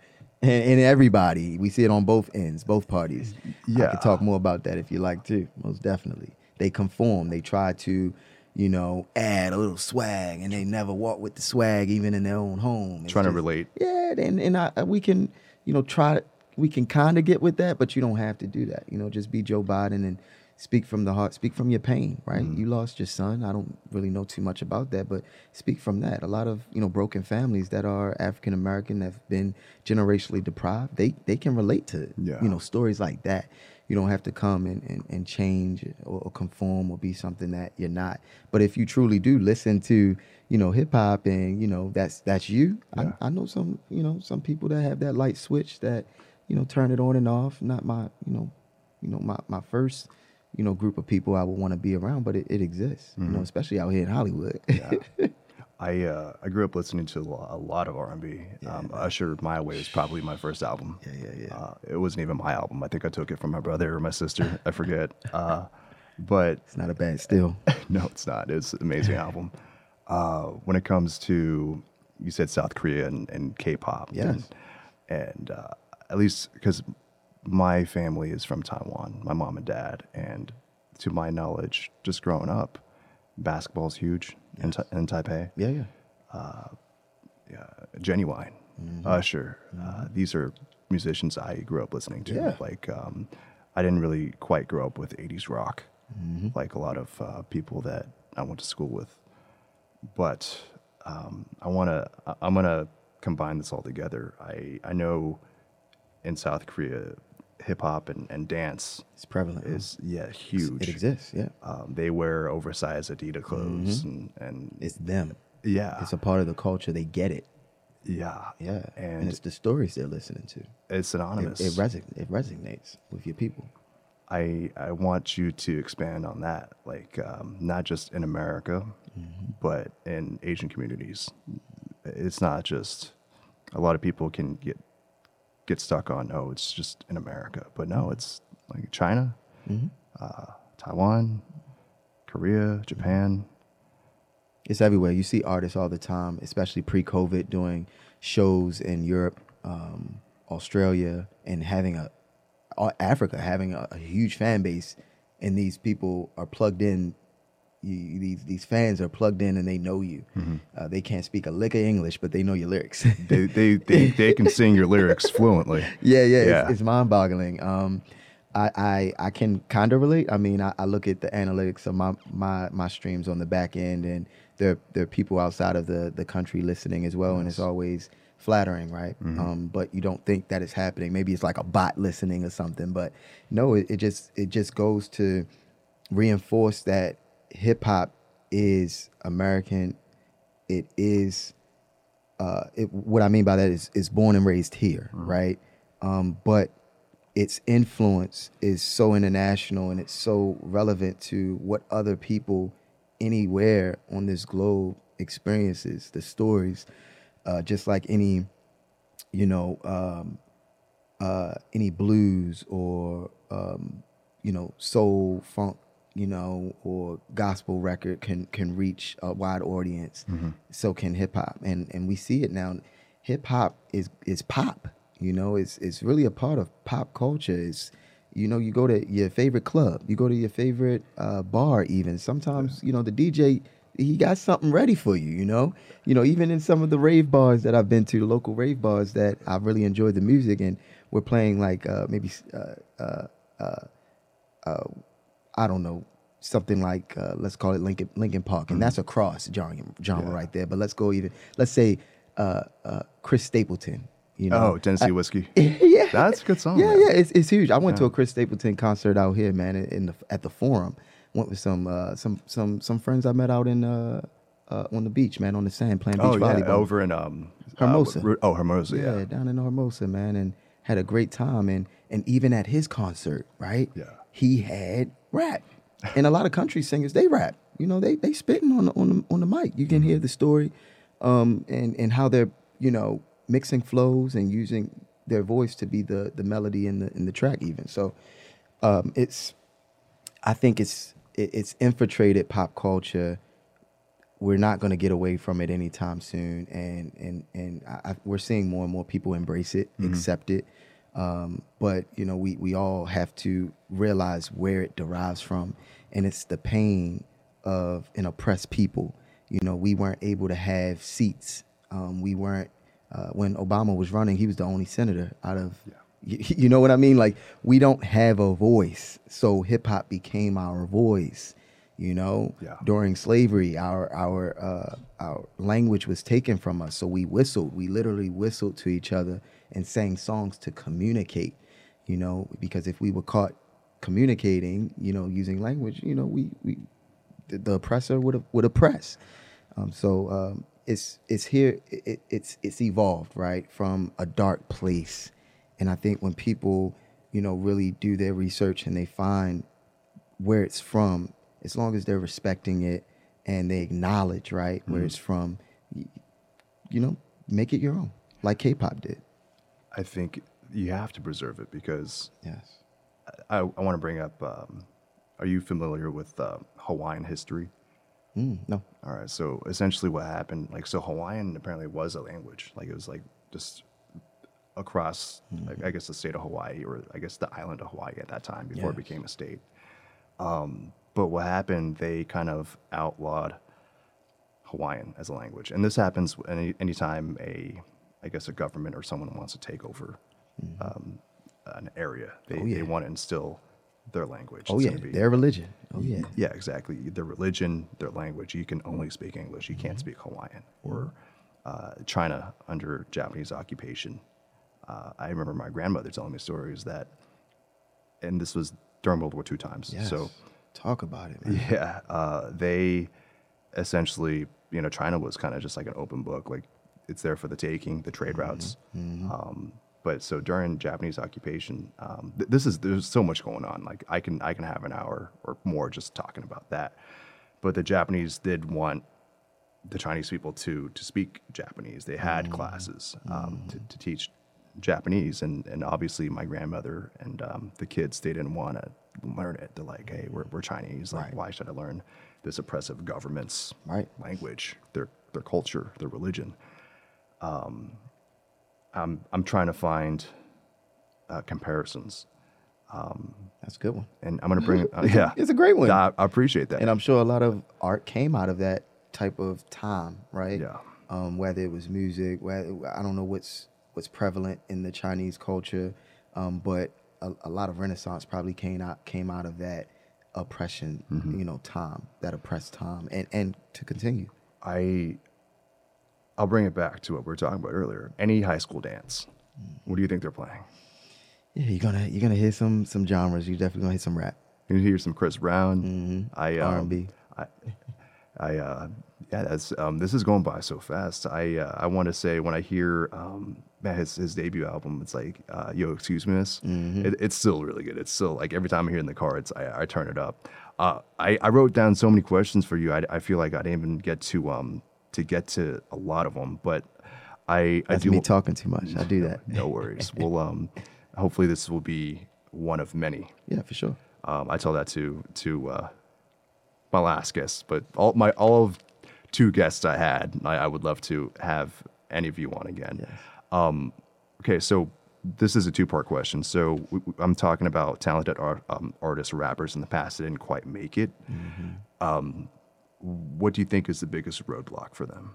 And, and everybody, we see it on both ends, both parties. I Yeah. could talk more about that if you like too. Most definitely, they conform. They try to, you know, add a little swag, and they never walk with the swag, even in their own home. It's Trying to just- relate. Yeah, and and I, we can, you know, try. We can kind of get with that, but you don't have to do that. You know, just be Joe Biden and speak from the heart. Speak from your pain, right? Mm-hmm. You lost your son. I don't really know too much about that, but speak from that. A lot of you know broken families that are African American that have been generationally deprived. They they can relate to Yeah. you know stories like that. You don't have to come and, and, and change or, or conform or be something that you're not. But if you truly do listen to, you know, hip hop and, you know, that's that's you. Yeah. I, I know some, you know, some people that have that light switch that, you know, turn it on and off. Not my, you know, you know, my, my first, you know, group of people I would want to be around, but it, it exists, you know, especially out here in Hollywood. Yeah. (laughs) I uh, I grew up listening to a lot of R and B. Um, Usher, My Way was probably my first album. Yeah, yeah, yeah. Uh, it wasn't even my album. I think I took it from my brother or my sister. I forget. (laughs) Uh, but it's not a bad still. (laughs) no, it's not. It's an amazing album. Uh, when it comes to you said South Korea and, and K-pop, Yes. and, and uh, at least because my family is from Taiwan, my mom and dad, and to my knowledge, just growing up, basketball's huge. in, Ta- in Taipei. Yeah, yeah. yeah, Ginuwine, Usher. Uh, these are musicians I grew up listening to. Yeah. Like, um, I didn't really quite grow up with 80s rock, like a lot of uh, people that I went to school with. But um, I want to, I'm going to combine this all together. I, I know in South Korea, hip hop and, and dance It's prevalent. is, yeah, huge. It exists. Yeah. Um, they wear oversized Adidas clothes and, and It's them. yeah, It's a part of the culture. They get it. yeah, Yeah. and, And, it's the stories they're listening to. it's It, synonymous. it, reson- it resonates with your people. I I want you to expand on that, like um, not just in America, but in Asian communities. It's not just a lot of people can get get stuck on oh it's just in America, but no, it's like China, uh, Taiwan, Korea, Japan. It's everywhere. You see artists all the time, especially pre-COVID, doing shows in Europe, um, Australia, and having a Africa having a, a huge fan base, and these people are plugged in. You, these these fans are plugged in and they know you. Uh, they can't speak a lick of English, but they know your lyrics. They they they, (laughs) they can sing your lyrics fluently. Yeah, yeah, Yeah. It's, it's mind-boggling. Um, I, I I can kind of relate. I mean, I, I look at the analytics of my, my my streams on the back end, and there there are people outside of the the country listening as well, and it's always flattering, right? Um, but you don't think that it's happening. Maybe it's like a bot listening or something, but no, it, it just it just goes to reinforce that hip hop is American. It is uh, it, what I mean by that is is born and raised here, right? Um, but its influence is so international and it's so relevant to what other people anywhere on this globe experiences, the stories, uh, just like any, you know, um, uh, any blues or um, you know soul funk you know or gospel record can can reach a wide audience so can hip hop. And and we see it now. Hip hop is is pop you know? It's it's really a part of pop culture. It's you know you go to your favorite club you go to your favorite uh, bar even. Sometimes you know the dj he got something ready for you, you know. You know, even in some of the rave bars that I've been to, the local rave bars that I've really enjoyed the music, and we're playing like uh, maybe uh, uh, uh, uh, I don't know something like uh, let's call it Linkin Linkin Park, and that's a cross genre, genre right there. But let's go even let's say uh, uh, Chris Stapleton. You know, Oh, Tennessee whiskey. (laughs) yeah, That's a good song. yeah, man. yeah, it's, it's huge. I went to a Chris Stapleton concert out here, man, in, the at the Forum. Went with some uh, some some some friends I met out in uh, uh, on the beach, man, on the sand playing beach Oh yeah, volleyball. over in um Hermosa. Oh Hermosa, yeah, yeah. down in Hermosa, man, and had a great time. And and even at his concert, right? Yeah. he had rap, and a lot of country singers they rap. You know, they they spitting on the on the on the mic. You can hear the story, um, and and how they're you know mixing flows and using their voice to be the the melody in the in the track even. So, um, it's I think it's it, it's infiltrated pop culture. We're not going to get away from it anytime soon, and and and I, I, we're seeing more and more people embrace it, accept it. Um, but you know, we we all have to realize where it derives from, and it's the pain of an oppressed people. You know, we weren't able to have seats. Um, we weren't uh, when Obama was running. He was the only senator out of you, you know what I mean? Like we don't have a voice, so hip hop became our voice. You know, Yeah. during slavery, our our uh, our language was taken from us, so we whistled. We literally whistled to each other and sang songs to communicate. You know, because if we were caught communicating, you know, using language, you know, we we the, the oppressor would would oppress. Um, so um, it's it's here. It, it's it's evolved right from a dark place, and I think when people you know really do their research and they find where it's from, as long as they're respecting it and they acknowledge right where it's from, you know, make it your own, like K-pop did. I think you have to preserve it because Yes. I, I want to bring up. Um, are you familiar with uh, Hawaiian history? Mm, no. All right. So essentially, what happened? Like, so Hawaiian apparently was a language. Like, it was like just across, like, I guess, the state of Hawaii, or I guess the island of Hawaii at that time before it became a state. Um, but what happened? They kind of outlawed Hawaiian as a language, and this happens any anytime a, I guess, a government or someone wants to take over um, an area. They Mm-hmm. Oh, yeah. they want to instill their language. Oh It's yeah, be- their religion. Oh yeah. yeah, exactly. Their religion, their language. You can only speak English. You Mm-hmm. can't speak Hawaiian. Or uh, China under Japanese occupation. Uh, I remember my grandmother telling me stories that, and this was during World War II times. Yes. So talk about it. Man. yeah, uh, they essentially, you know, China was kind of just like an open book. Like it's there for the taking, the trade routes. Um, but so during Japanese occupation, um, th- this is there's so much going on. Like I can I can have an hour or more just talking about that. But the Japanese did want the Chinese people to to speak Japanese. They had classes um, to, to teach Japanese, and and obviously my grandmother and um, the kids they didn't want to learn it. They're like, hey, we're, we're Chinese. Like, Right. why should I learn this oppressive government's Right. language, their their culture, their religion? Um, I'm I'm trying to find uh, comparisons, That's a good one. and I'm gonna bring uh, (laughs) yeah, It's a great one. I, I appreciate that. And I'm sure a lot of art came out of that type of time, right? Yeah. Um, whether it was music, whether I don't know what's what's prevalent in the Chinese culture, um, but a, a lot of Renaissance probably came out came out of that oppression, Mm-hmm. you know, time, that oppressed time, and and to continue. I I'll bring it back to what we were talking about earlier. Any high school dance, what do you think they're playing? Yeah, you're gonna you're gonna hear some some genres. You're definitely gonna hear some rap. You hear some Chris Brown. I um, R&B. I, I uh, yeah, that's um, this is going by so fast. I uh, I want to say when I hear um, his his debut album, it's like uh, Yo, excuse me, miss. It, it's still really good. It's still like every time I hear it in the car, it's I, I turn it up. Uh, I I wrote down so many questions for you. I, I feel like I didn't even get to um to get to a lot of them, but I I do me talking too much. I do that. no worries. well, (laughs) um, hopefully this will be one of many. Yeah, for sure. Um, I tell that to to uh, my last guest, but all my all of two guests I had, I, I would love to have any of you on again. Yes. Um, okay, so this is a two part question. So I'm talking about talented art, um, artists, rappers in the past that didn't quite make it. Um, what do you think is the biggest roadblock for them?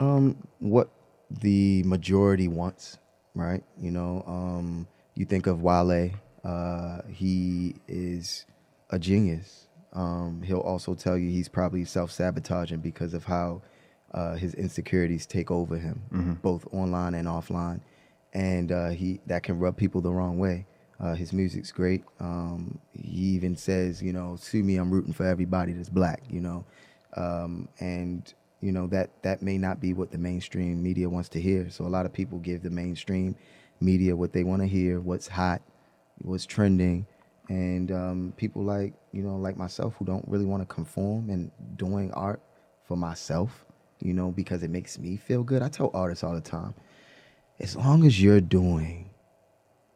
um, what the majority wants, right? You know, um, you think of Wale, uh, he is a genius. Um, he'll also tell you he's probably self sabotaging because of how uh, his insecurities take over him, both online and offline, and uh, he that can rub people the wrong way. Uh, his music's great. Um, he even says, you know, sue me, I'm rooting for everybody that's black, you know, um, and you know that that may not be what the mainstream media wants to hear. So a lot of people give the mainstream media what they want to hear, what's hot, what's trending, and um, people like you know like myself who don't really want to conform and doing art for myself, you know, because it makes me feel good. I tell artists all the time, as long as you're doing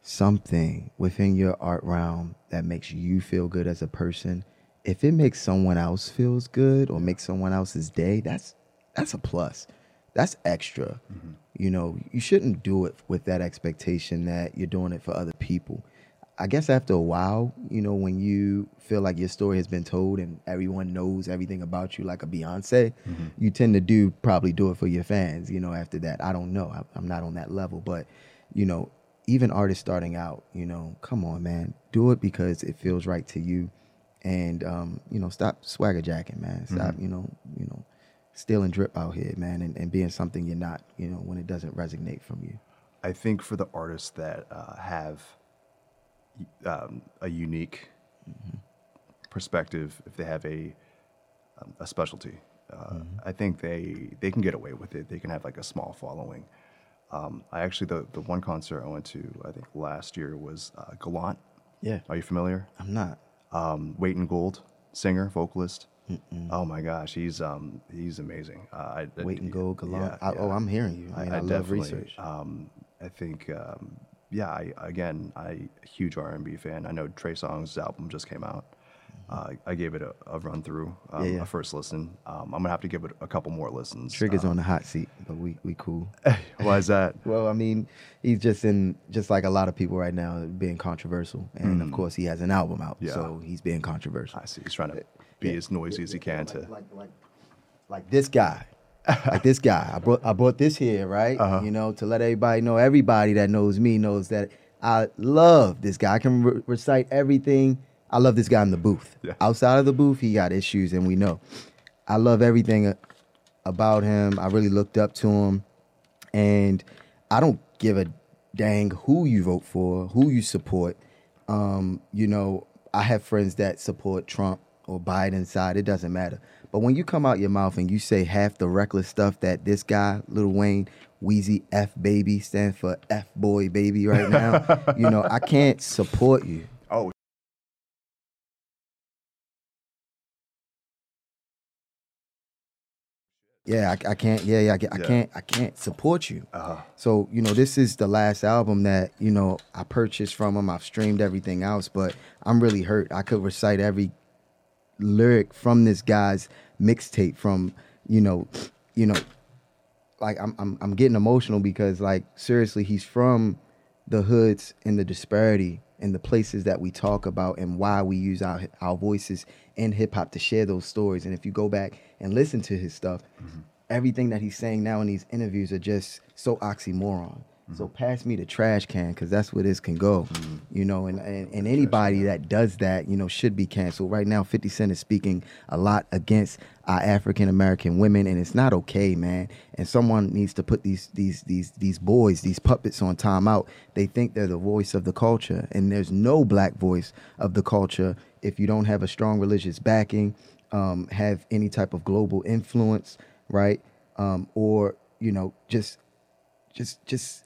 something within your art realm that makes you feel good as a person if it makes someone else feels good or makes someone else's day that's that's a plus. That's extra. Mm-hmm. You know you shouldn't do it with that expectation that you're doing it for other people i guess after a while you know when you feel like your story has been told and everyone knows everything about you like a beyonce you tend to do probably do it for your fans you know after that. I don't know. I'm not on that level. But you know even artists starting out, you know, come on, man, do it because it feels right to you, and um, you know, stop swagger jacking, man. Stop, you know, you know, stealing drip out here, man, and, and being something you're not, you know, when it doesn't resonate from you. I think for the artists that uh, have um, a unique perspective, if they have a um, a specialty, uh, I think they they can get away with it. They can have like a small following. Um, I actually the the one concert I went to I think last year was uh, Gallant. Yeah, Are you familiar? I'm not. Um, Weight in Gold, singer, vocalist. Oh my gosh, he's um he's amazing. Uh, I, I- Wait and go, Gallant. yeah, I, Oh. I'm hearing you. I, mean, I, love definitely, research. Um, I think, um, yeah. I, again, I a huge R and B fan. I know Trey Songz's album just came out. Uh, I gave it a, a run through, um, Mm-hmm. Yeah, yeah. a first listen. Um, I'm gonna have to give it a couple more listens. Trigger's Uh, on the hot seat, but we we cool. (laughs) why is that? (laughs) Well, I mean, he's just in just like a lot of people right now being controversial, and of course he has an album out, Mm. Yeah. so he's being controversial. I see. He's trying to be as noisy as he can to. like, like like this guy. (laughs) like this guy. I brought I brought this here, right? You know, to let everybody know, everybody that knows me knows that I love this guy. I can re- recite everything. I love this guy in the booth. Yeah. Outside of the booth, he got issues, and we know. I love everything about him. I really looked up to him, and I don't give a dang who you vote for, who you support. Um, you know, I have friends that support Trump or Biden side. It doesn't matter. But when you come out your mouth and you say half the reckless stuff that this guy, Lil Wayne, Weezy F Baby, stands for F boy baby right now, (laughs) you know, I can't support you. Oh, Yeah, I, I can't. Yeah, yeah, I, I Yeah. can't. I can't support you. Uh-huh. So you know, this is the last album that you know I purchased from him. I've streamed everything else, but I'm really hurt. I could recite every lyric from this guy's mixtape. From you know, you know, like I'm I'm I'm getting emotional because like seriously, he's from the hoods and the disparity and the places that we talk about and why we use our our voices in hip hop to share those stories. And if you go back and listen to his stuff, mm-hmm. everything that he's saying now in these interviews are just so oxymoron. So pass me the trash can because that's where this can go, you know. And, and and anybody that does that, you know, should be canceled. Right now, Fifty Cent is speaking a lot against our African American women, and it's not okay, man. And someone needs to put these these these these boys, these puppets, on timeout. They think they're the voice of the culture, and there's no black voice of the culture if you don't have a strong religious backing, um, have any type of global influence, right? Um, or you know, just just just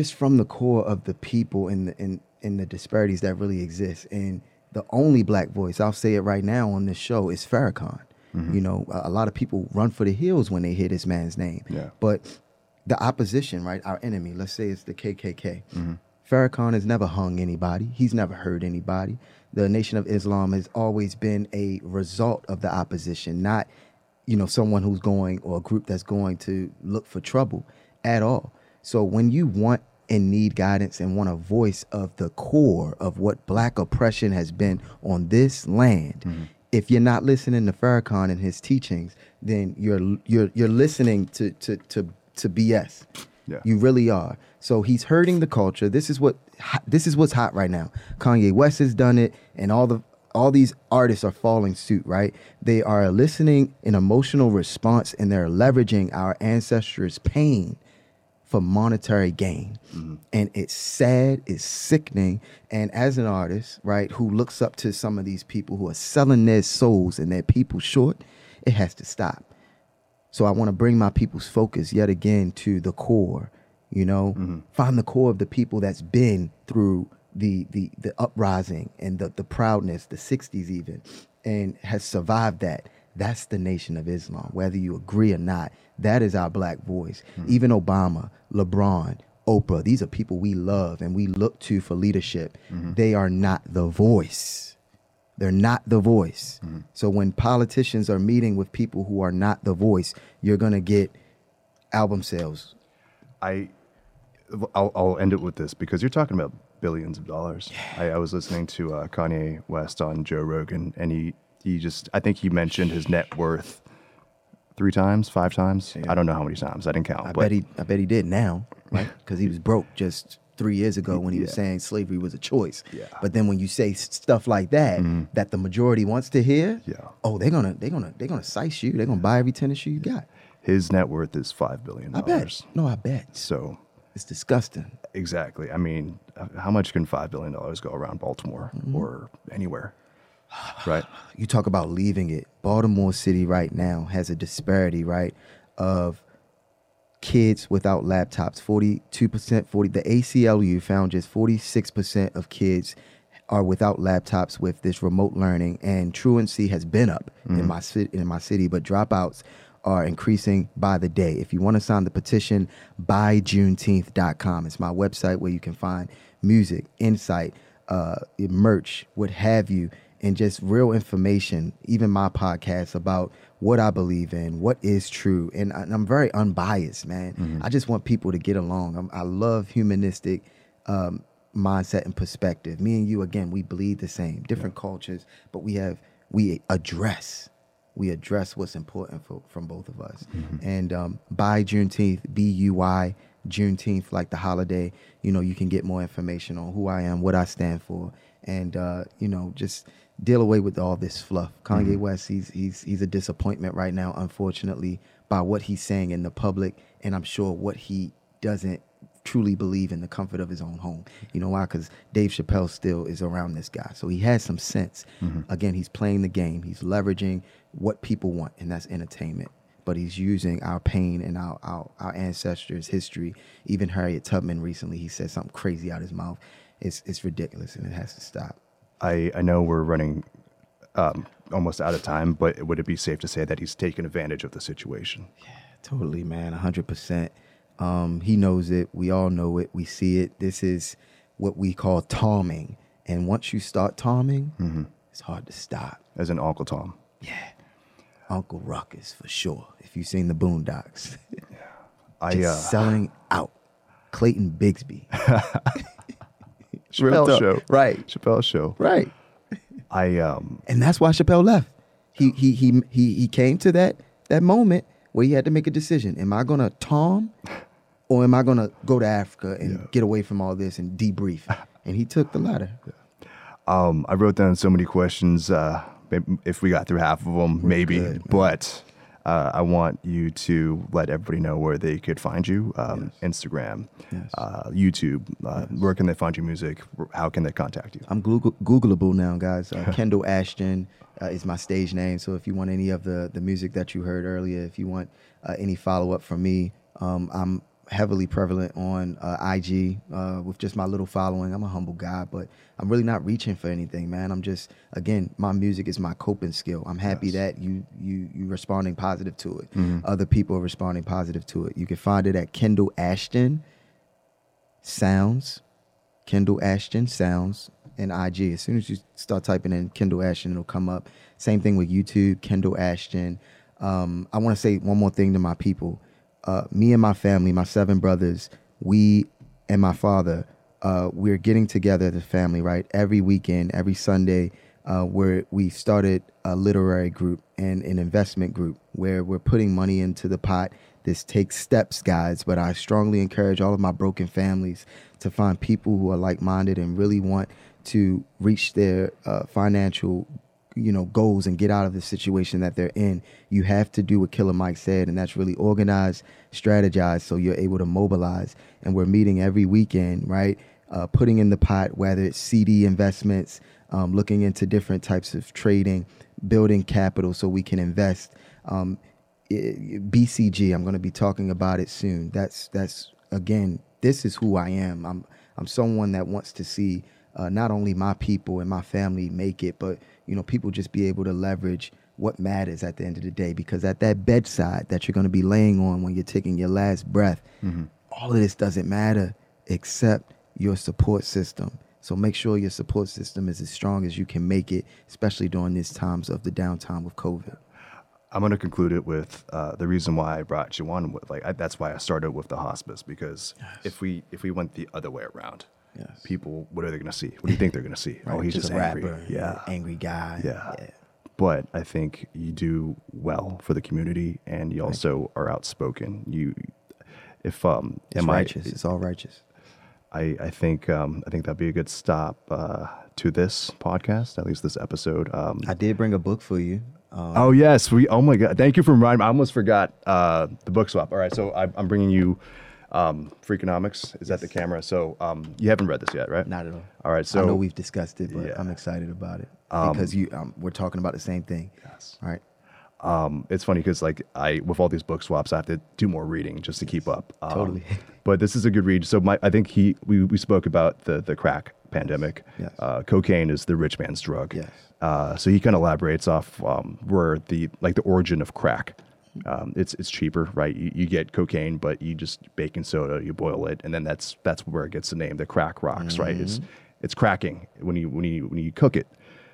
just from the core of the people and the in in the disparities that really exist. And the only black voice, I'll say it right now on this show, is Farrakhan. Mm-hmm. You know, a, a lot of people run for the hills when they hear this man's name. Yeah. But the opposition, right, our enemy, let's say it's the KKK. Mm-hmm. Farrakhan has never hung anybody. He's never hurt anybody. The Nation of Islam has always been a result of the opposition, not, you know, someone who's going or a group that's going to look for trouble at all. So when you want and need guidance and want a voice of the core of what black oppression has been on this land, mm-hmm. if you're not listening to Farrakhan and his teachings, then you're you're you're listening to to to to BS. Yeah. You really are. So he's hurting the culture. This is what this is what's hot right now. Kanye West has done it, and all the all these artists are following suit. Right? They are eliciting an emotional response, and they're leveraging our ancestors' pain for monetary gain. Mm-hmm. And it's sad, it's sickening. And as an artist, right, who looks up to some of these people who are selling their souls and their people short, it has to stop. So I want to bring my people's focus yet again to the core, you know, mm-hmm. find the core of the people that's been through the the the uprising and the the proudness, the 60s even, and has survived that. That's the nation of Islam, whether you agree or not. That is our black voice. Hmm. Even Obama, LeBron, Oprah, these are people we love and we look to for leadership. Mm-hmm. They are not the voice. They're not the voice. Mm-hmm. So when politicians are meeting with people who are not the voice, you're gonna get album sales. I, I'll, I'll end it with this because you're talking about billions of dollars. I, I was listening to uh, Kanye West on Joe Rogan, and he he just I think he mentioned his net worth three times, five times. I don't know how many times. I didn't count. I but bet he I bet he did now, right? (laughs) Because he was broke just three years ago when he was saying slavery was a choice. Yeah. But then when you say stuff like that, that the majority wants to hear, Yeah. oh, they're gonna they're gonna they're gonna size you. They're gonna buy every tennis shoe you got. his net worth is five billion I dollars. bet. No, I bet. So It's disgusting. exactly. I mean, how much can five billion dollars go around Baltimore Mm-hmm. or anywhere? Right. you talk about leaving it. Baltimore City right now has a disparity, right, of kids without laptops. Forty-two percent, forty. The ACLU found just forty-six percent of kids are without laptops with this remote learning, and truancy has been up in my city. In my city, but dropouts are increasing by the day. If you want to sign the petition, buyjuneteenth.com. It's my website where you can find music, insight, uh, merch, what have you, and just real information, even my podcast about what I believe in, what is true. And, I, am very unbiased, man. I just want people to get along. I'm, I love humanistic um, mindset and perspective. Me and you, again, we bleed the same, different cultures, but we have, we address we address what's important for, from both of us. And um, by Juneteenth, B U Y Juneteenth, like the holiday, you know, you can get more information on who I am, what I stand for, and uh, you know, just deal away with all this fluff. Kanye mm-hmm. West, he's he's he's a disappointment right now, unfortunately, by what he's saying in the public, and I'm sure what he doesn't truly believe in the comfort of his own home. You know why? Because Dave Chappelle still is around this guy, so he has some sense. Mm-hmm. Again, he's playing the game. He's leveraging what people want, and that's entertainment. But he's using our pain and our, our our ancestors' history. Even Harriet Tubman recently, he said something crazy out of his mouth. It's it's ridiculous, and it has to stop. I, I know we're running um, almost out of time, but would it be safe to say that he's taken advantage of the situation? Yeah, totally, man. hundred percent. Um, he knows it. We all know it. We see it. This is what we call tomming. And once you start tomming, it's hard to stop. As in Uncle Tom. Yeah. Uncle Ruckus for sure. If you've seen the Boondocks, (laughs) I uh, selling out. Clayton Bigsby. (laughs) Chappelle talk. show, Right. Chappelle show. Right. I um And that's why Chappelle left. He he he he he came to that that moment where he had to make a decision. Am I gonna tom or am I gonna go to Africa and get away from all this and debrief? (laughs) And he took the latter. um I wrote down so many questions. Uh, if we got through half of them, maybe. good, but uh, I want you to let everybody know where they could find you. Um, Instagram, Yes. uh, YouTube. Uh, Where can they find your music? How can they contact you? I'm Google, Googleable now, guys. Uh, (laughs) Kendall Ashton uh, is my stage name. So if you want any of the the music that you heard earlier, if you want uh, any follow up from me, um, I'm heavily prevalent on uh, IG uh, with just my little following. I'm a humble guy, but I'm really not reaching for anything, man. I'm just again, my music is my coping skill. I'm happy Yes. that you you you responding positive to it. Other people are responding positive to it. You can find it at Kendall Ashton Sounds. Kendall Ashton Sounds and IG. As soon as you start typing in Kendall Ashton, it'll come up. Same thing with YouTube, Kendall Ashton. Um, I want to say one more thing to my people. Uh, me and my family, my seven brothers, we and my father, uh, we're getting together as a family, right? Every weekend, every Sunday, uh, where we started a literary group and an investment group where we're putting money into the pot. This takes steps, guys, but I strongly encourage all of my broken families to find people who are like minded and really want to reach their uh, financial you know goals and get out of the situation that they're in. You have to do what killer mike said and that's really organize strategize so you're able to mobilize. And we're meeting every weekend right? Uh, putting in the pot whether it's cd investments um, looking into different types of trading building capital so we can invest. Um, bcg i'm going to be talking about it soon. That's that's again this is who i am. I'm i'm someone that wants to see uh, not only my people and my family make it, but you know, people just be able to leverage what matters at the end of the day. Because at that bedside that you're going to be laying on when you're taking your last breath, all of this doesn't matter except your support system. So make sure your support system is as strong as you can make it, especially during these times of the downtime with COVID. I'm going to conclude it with uh, the reason why I brought you on. With like I, that's why I started with the hospice because if we if we went the other way around, Yes. people what are they going to see? What do you think they're going to see? (laughs) oh, he's just, a angry. rapper, Yeah, angry guy. yeah. But I think you do well for the community, and you also are outspoken. You, if um, It's am I- righteous. it's all righteous. I, I think um, I think that'd be a good stop uh, to this podcast, at least this episode. Um, I did bring a book for you. Um, oh yes, we. Oh my god, thank you for reminding me. I almost forgot uh, the book swap. All right, so I, I'm bringing you um, Freakonomics. Is that the camera? So um, you haven't read this yet, right? Not at all. All right, so I know we've discussed it, but Yeah. I'm excited about it because you um, we're talking about the same thing. Yes. All right. um, it's funny because like I with all these book swaps, I have to do more reading just to keep up. Um, Totally. (laughs) But this is a good read. So my, I think he we, we spoke about the the crack pandemic. Yes. Uh, cocaine is the rich man's drug. Yes. Uh, so he kind of elaborates off um, where the like the origin of crack. Um, it's it's cheaper, right? You, you get cocaine, but you just baking soda, you boil it, and then that's that's where it gets the name, the crack rocks, right? It's Mm-hmm. it's cracking when you when you when you cook it.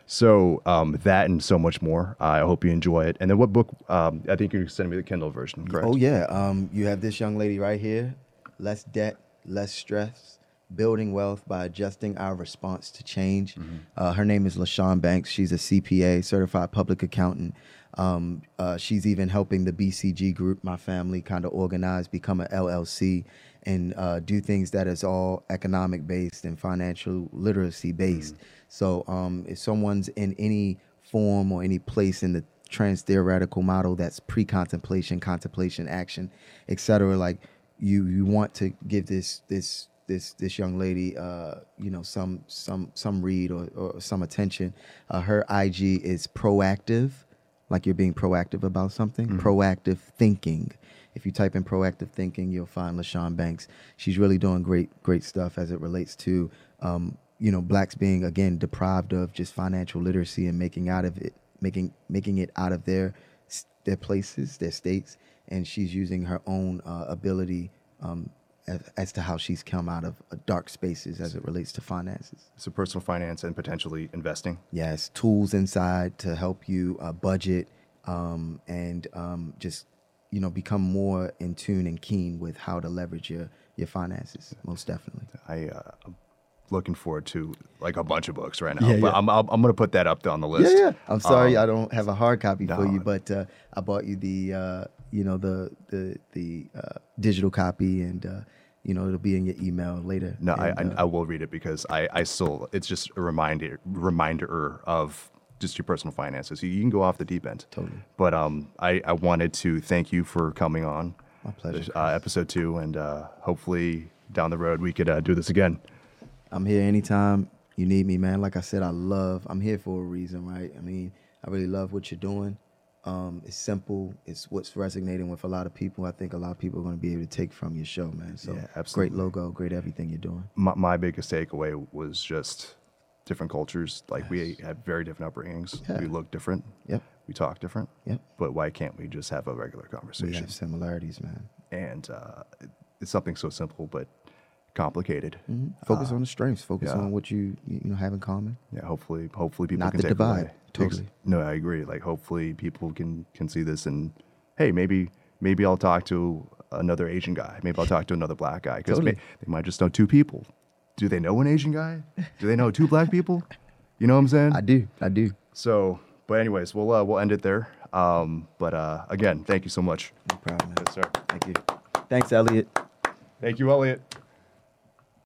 So um, that and so much more. I hope you enjoy it. And then what book? Um, I think you're sending me the Kindle version, correct? Oh yeah. Um, you have this young lady right here. Less debt, less stress. Building wealth by adjusting our response to change. Uh, her name is LaShawn Banks. She's a CPA, certified public accountant. Um, uh, she's even helping the BCG group, my family, kind of organize, become an LLC, and uh, do things that is all economic based and financial literacy based. So um, if someone's in any form or any place in the trans theoretical model that's pre-contemplation, contemplation, action, etc., like you you want to give this this this this young lady uh you know some some some read or, or some attention uh, her ig is proactive like you're being proactive about something proactive thinking. If you type in proactive thinking you'll find lashawn banks. She's really doing great great stuff as it relates to um you know blacks being again deprived of just financial literacy and making out of it making making it out of their their places their states. And she's using her own uh, ability um, as, to how she's come out of uh, dark spaces as it relates to finances. So personal finance and potentially investing. Yes, tools inside to help you uh, budget um, and um, just you know become more in tune and keen with how to leverage your your finances. Most definitely. I uh, I'm looking forward to like a bunch of books right now. Yeah, but yeah. I'm I'm, I'm gonna put that up on the list. Yeah, yeah. I'm sorry Um, I don't have a hard copy for you, but uh, I bought you the uh, you know the the the uh, digital copy, and uh, you know it'll be in your email later. No, I, And, I uh, I will read it because I I still it's just a reminder reminder of just your personal finances. You, you can go off the deep end. Totally. But um, I I wanted to thank you for coming on. My pleasure, Uh, episode two, and uh, hopefully down the road we could uh, do this again. I'm here anytime you need me, man. Like I said, I love. I'm here for a reason, right? I mean, I really love what you're doing. Um, it's simple. It's what's resonating with a lot of people. I think a lot of people are going to be able to take from your show, man. So Yeah, absolutely. great logo, great everything you're doing. My, my biggest takeaway was just different cultures. Like we have very different upbringings. Yeah. We look different. Yep. We talk different. Yep. But why can't we just have a regular conversation? We have similarities, man. And uh, it's something so simple but complicated. Mhm. Focus on the strengths. Focus yeah. on what you you know have in common. Yeah, hopefully, hopefully people Not can the take divide, away. totally. No, I agree. Like, hopefully, people can can see this and, hey, maybe maybe I'll talk to another Asian guy. Maybe I'll talk to another black guy because Totally. they might just know two people. Do they know an Asian guy? Do they know two black people? You know what I'm saying? I do. I do. So, but anyways, we'll uh, we'll end it there. Um, but uh, again, thank you so much. No problem, man. Yes, sir. Thank you. Thanks, Elliot. Thank you, Elliot.